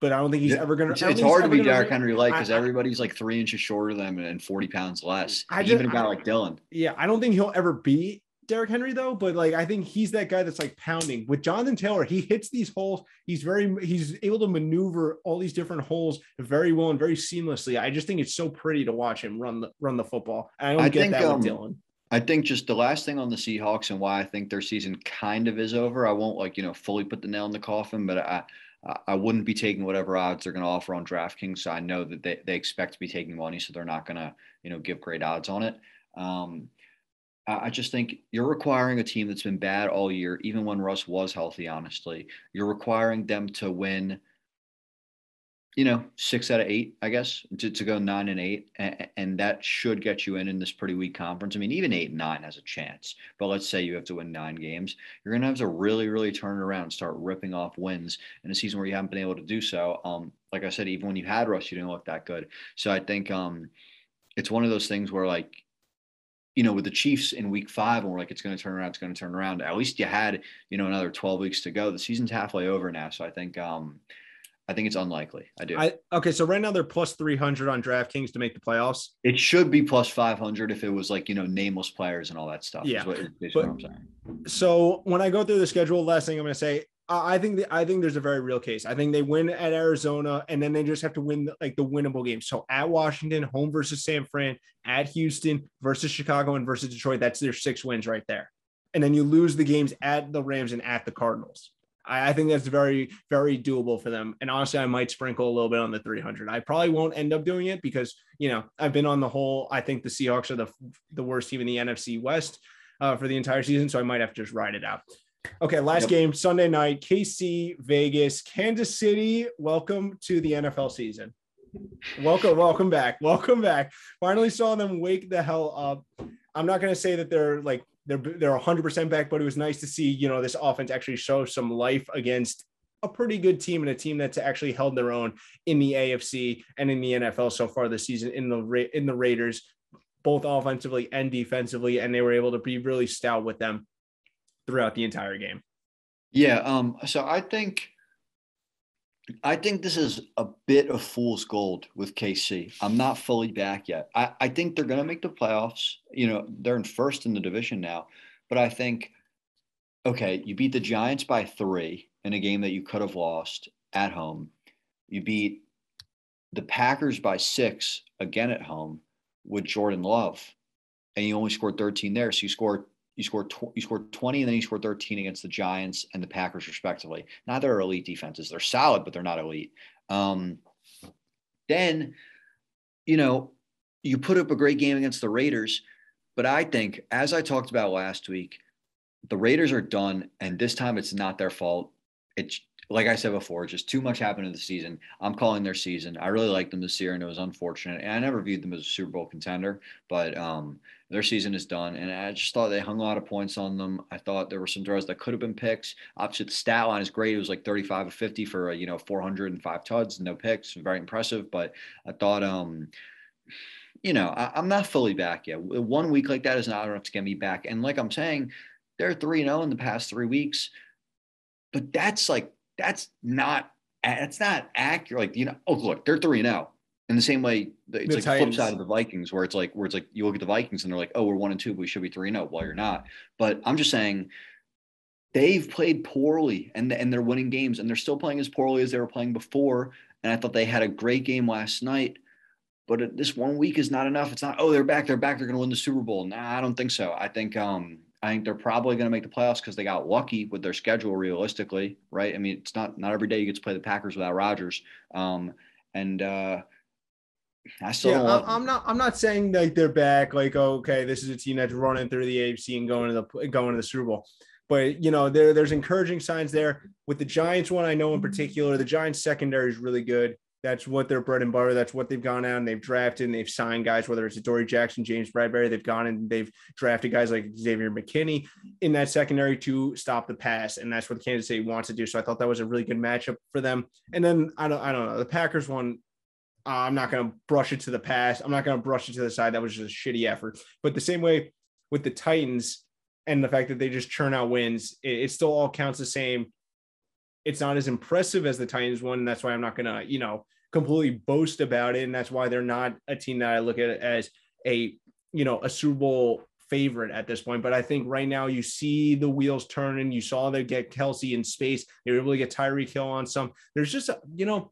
but I don't think he's ever gonna. It's, I it's hard to be Derrick Henry I- because everybody's like three inches shorter than him and 40 pounds less. I Even just- a guy I- like Dillon. Yeah, I don't think he'll ever be Derrick Henry though. But like I think he's that guy that's like pounding with Jonathan Taylor. He hits these holes. He's very he's able to maneuver all these different holes very well and very seamlessly. I just think it's so pretty to watch him run the run the football. I don't I get think, that um, with Dillon. I think just the last thing on the Seahawks and why I think their season kind of is over. I won't like, you know, fully put the nail in the coffin, but I I- wouldn't be taking whatever odds they're going to offer on DraftKings. So I know that they, they expect to be taking money, so they're not going to, you know, give great odds on it. Um, I I just think you're requiring a team that's been bad all year, even when Russ was healthy, honestly. You're requiring them to win, you know, six out of eight, I guess, to, to go nine and eight. And, and that should get you in in this pretty weak conference. I mean, even eight and nine has a chance. But let's say you have to win nine games. You're going to have to really, really turn it around and start ripping off wins in a season where you haven't been able to do so. Um, like I said, even when you had Russ, you didn't look that good. So I think um, it's one of those things where, like, you know, with the Chiefs in week five, and we're like, it's going to turn around, it's going to turn around. At least you had, you know, another 12 weeks to go. The season's halfway over now. So I think, um, I think it's unlikely. I do. I okay, so right now they're plus three hundred on DraftKings to make the playoffs. it should be plus 500 if it was like, you know, nameless players and all that stuff. Yeah, what, is but- I'm saying. So when I go through the schedule, last thing I'm going to say, I I think the, I think there's a very real case. I think they win at Arizona, and then they just have to win like the winnable games. So at Washington, home versus San Fran, at Houston versus Chicago, and versus Detroit. That's their six wins right there. And then you lose the games at the Rams and at the Cardinals. I, I think that's very very doable for them. And honestly, I might sprinkle a little bit on the 300. I probably won't end up doing it because you know I've been on the whole. I think the Seahawks are the the worst team in the NFC West uh, for the entire season, so I might have to just ride it out. Okay, last Yep. game Sunday night, KC, Vegas, Kansas City. Welcome to the NFL season. Welcome, welcome back, welcome back. Finally saw them wake the hell up. I'm not going to say that they're like they're they're 100 percent back, but it was nice to see you know this offense actually show some life against a pretty good team and a team that's actually held their own in the AFC and in the NFL so far this season in the in the Raiders, both offensively and defensively, and they were able to be really stout with them throughout the entire game. Yeah. Um, so I think I think this is a bit of fool's gold with KC. I'm not fully back yet. I, I think they're gonna make the playoffs. You know, they're in first in the division now. But I think okay, you beat the Giants by three in a game that you could have lost at home. You beat the Packers by six again at home with Jordan Love, and you only scored 13 there. So you scored you scored tw- scored 20 and then you scored 13 against the Giants and the Packers respectively. Neither are elite defenses. They're solid, but they're not elite. Um, then, you know, you put up a great game against the Raiders, but I think, as I talked about last week, the Raiders are done, and this time it's not their fault. It's like I said before, just too much happened in the season. I'm calling their season. I really liked them this year, and it was unfortunate. And I never viewed them as a Super Bowl contender, but um, their season is done. And I just thought they hung a lot of points on them. I thought there were some throws that could have been picks. Obviously, the stat line is great. It was like 35 of 50 for you know 405 tuds, no picks, very impressive. But I thought, um, you know, I, am not fully back yet. One week like that is not enough to get me back. And like I'm saying, they're three zero oh in the past three weeks, but that's like that's not that's not accurate. Like you know, oh look, they're three now. In the same way, it's the like Titans. the flip side of the Vikings, where it's like where it's like you look at the Vikings and they're like, oh, we're one and two, but we should be three and zero. Well, you're not. But I'm just saying, they've played poorly and and they're winning games, and they're still playing as poorly as they were playing before. And I thought they had a great game last night. But this one week is not enough. It's not, oh, they're back, they're back, they're going to win the Super Bowl. Nah, I don't think so. I think um, I think they're probably going to make the playoffs because they got lucky with their schedule. Realistically, right? I mean, it's not not every day you get to play the Packers without Rodgers. Um, and uh, I still yeah, I'm not. I'm not saying like they're back. Like, okay, this is a team that's running through the AFC and going to the going to the Super Bowl. But you know, there there's encouraging signs there with the Giants. One I know in particular, the Giants secondary is really good. That's what their bread and butter. That's what they've gone out and they've drafted and they've signed guys, whether it's Dory Jackson, James Bradberry. They've gone and they've drafted guys like Xavier McKinney in that secondary to stop the pass. And that's what Kansas City wants to do. So I thought that was a really good matchup for them. And then I don't, I don't know. The Packers one, uh, I'm not going to brush it to the past. I'm not going to brush it to the side. That was just a shitty effort. But the same way with the Titans and the fact that they just churn out wins, it, it still all counts the same it's not as impressive as the Titans one. That's why I'm not going to, you know, completely boast about it. And that's why they're not a team that I look at as a, you know, a Super Bowl favorite at this point. But I think right now you see the wheels turning. You saw them get Kelce in space. They were able to get Tyreek Hill on some. There's just, you know,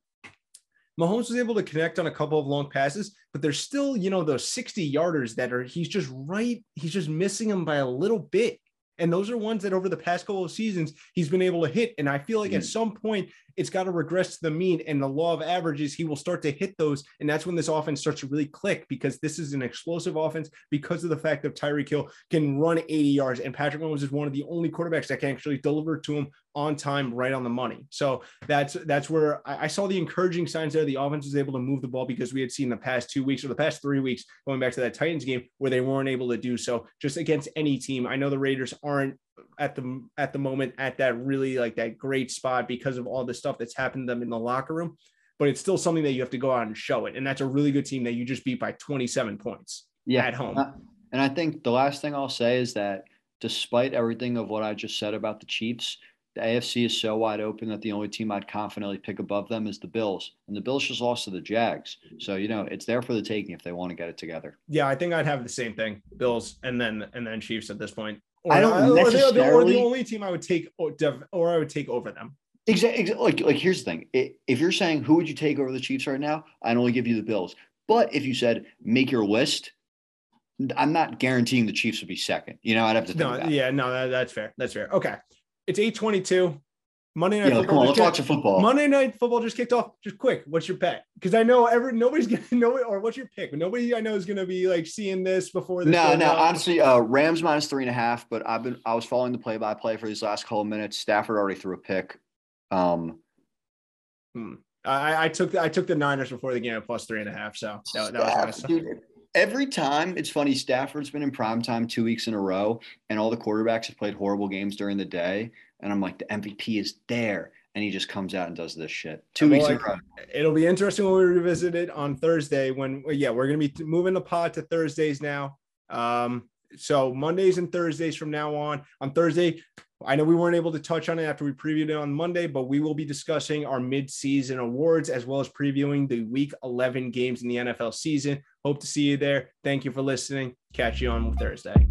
Mahomes was able to connect on a couple of long passes, but there's still, you know, those 60 yarders that are, he's just right. He's just missing them by a little bit. And those are ones that over the past couple of seasons he's been able to hit. And I feel like mm. at some point it's got to regress to the mean and the law of averages, he will start to hit those. And that's when this offense starts to really click because this is an explosive offense because of the fact that Tyreek Hill can run 80 yards. And Patrick Mahomes is one of the only quarterbacks that can actually deliver to him on time, right on the money. So that's that's where I, I saw the encouraging signs there. The offense was able to move the ball because we had seen the past two weeks or the past three weeks going back to that Titans game where they weren't able to do so just against any team. I know the Raiders aren't at the at the moment at that really like that great spot because of all the stuff that's happened to them in the locker room but it's still something that you have to go out and show it and that's a really good team that you just beat by 27 points yeah at home uh, and i think the last thing i'll say is that despite everything of what i just said about the chiefs the AFC is so wide open that the only team I'd confidently pick above them is the Bills. And the Bills just lost to the Jags. So, you know, it's there for the taking if they want to get it together. Yeah, I think I'd have the same thing. Bills and then and then Chiefs at this point. Or, I don't necessarily. Or the, only team I would take, or, or I would take over them. Exactly. Like, like here's the thing: if you're saying who would you take over the Chiefs right now, I'd only give you the Bills. But if you said make your list, I'm not guaranteeing the Chiefs would be second. You know, I'd have to. no, yeah, no, that, that's fair. That's fair. Okay, it's eight twenty-two. Monday night yeah, football. Come on, let's watch football. Monday night football just kicked off. Just quick, what's your pick? Because I know every nobody's gonna know it, or what's your pick? Nobody I know is gonna be like seeing this before. This no, no. Honestly, uh, Rams minus three and a half. But I've been I was following the play-by-play for these last couple of minutes. Stafford already threw a pick. Um, hmm. I, I took the, I took the Niners before the game at plus three and a half. So that, that was. Dude, every time it's funny. Stafford's been in prime time two weeks in a row, and all the quarterbacks have played horrible games during the day. And I'm like, the MVP is there and he just comes out and does this shit. Two weeks like. It'll be interesting when we revisit it on Thursday. When yeah, we're gonna be moving the pod to Thursdays now. Um, so Mondays and Thursdays from now on. On Thursday, I know we weren't able to touch on it after we previewed it on Monday, but we will be discussing our mid-season awards as well as previewing the Week 11 games in the NFL season. Hope to see you there. Thank you for listening. Catch you on Thursday.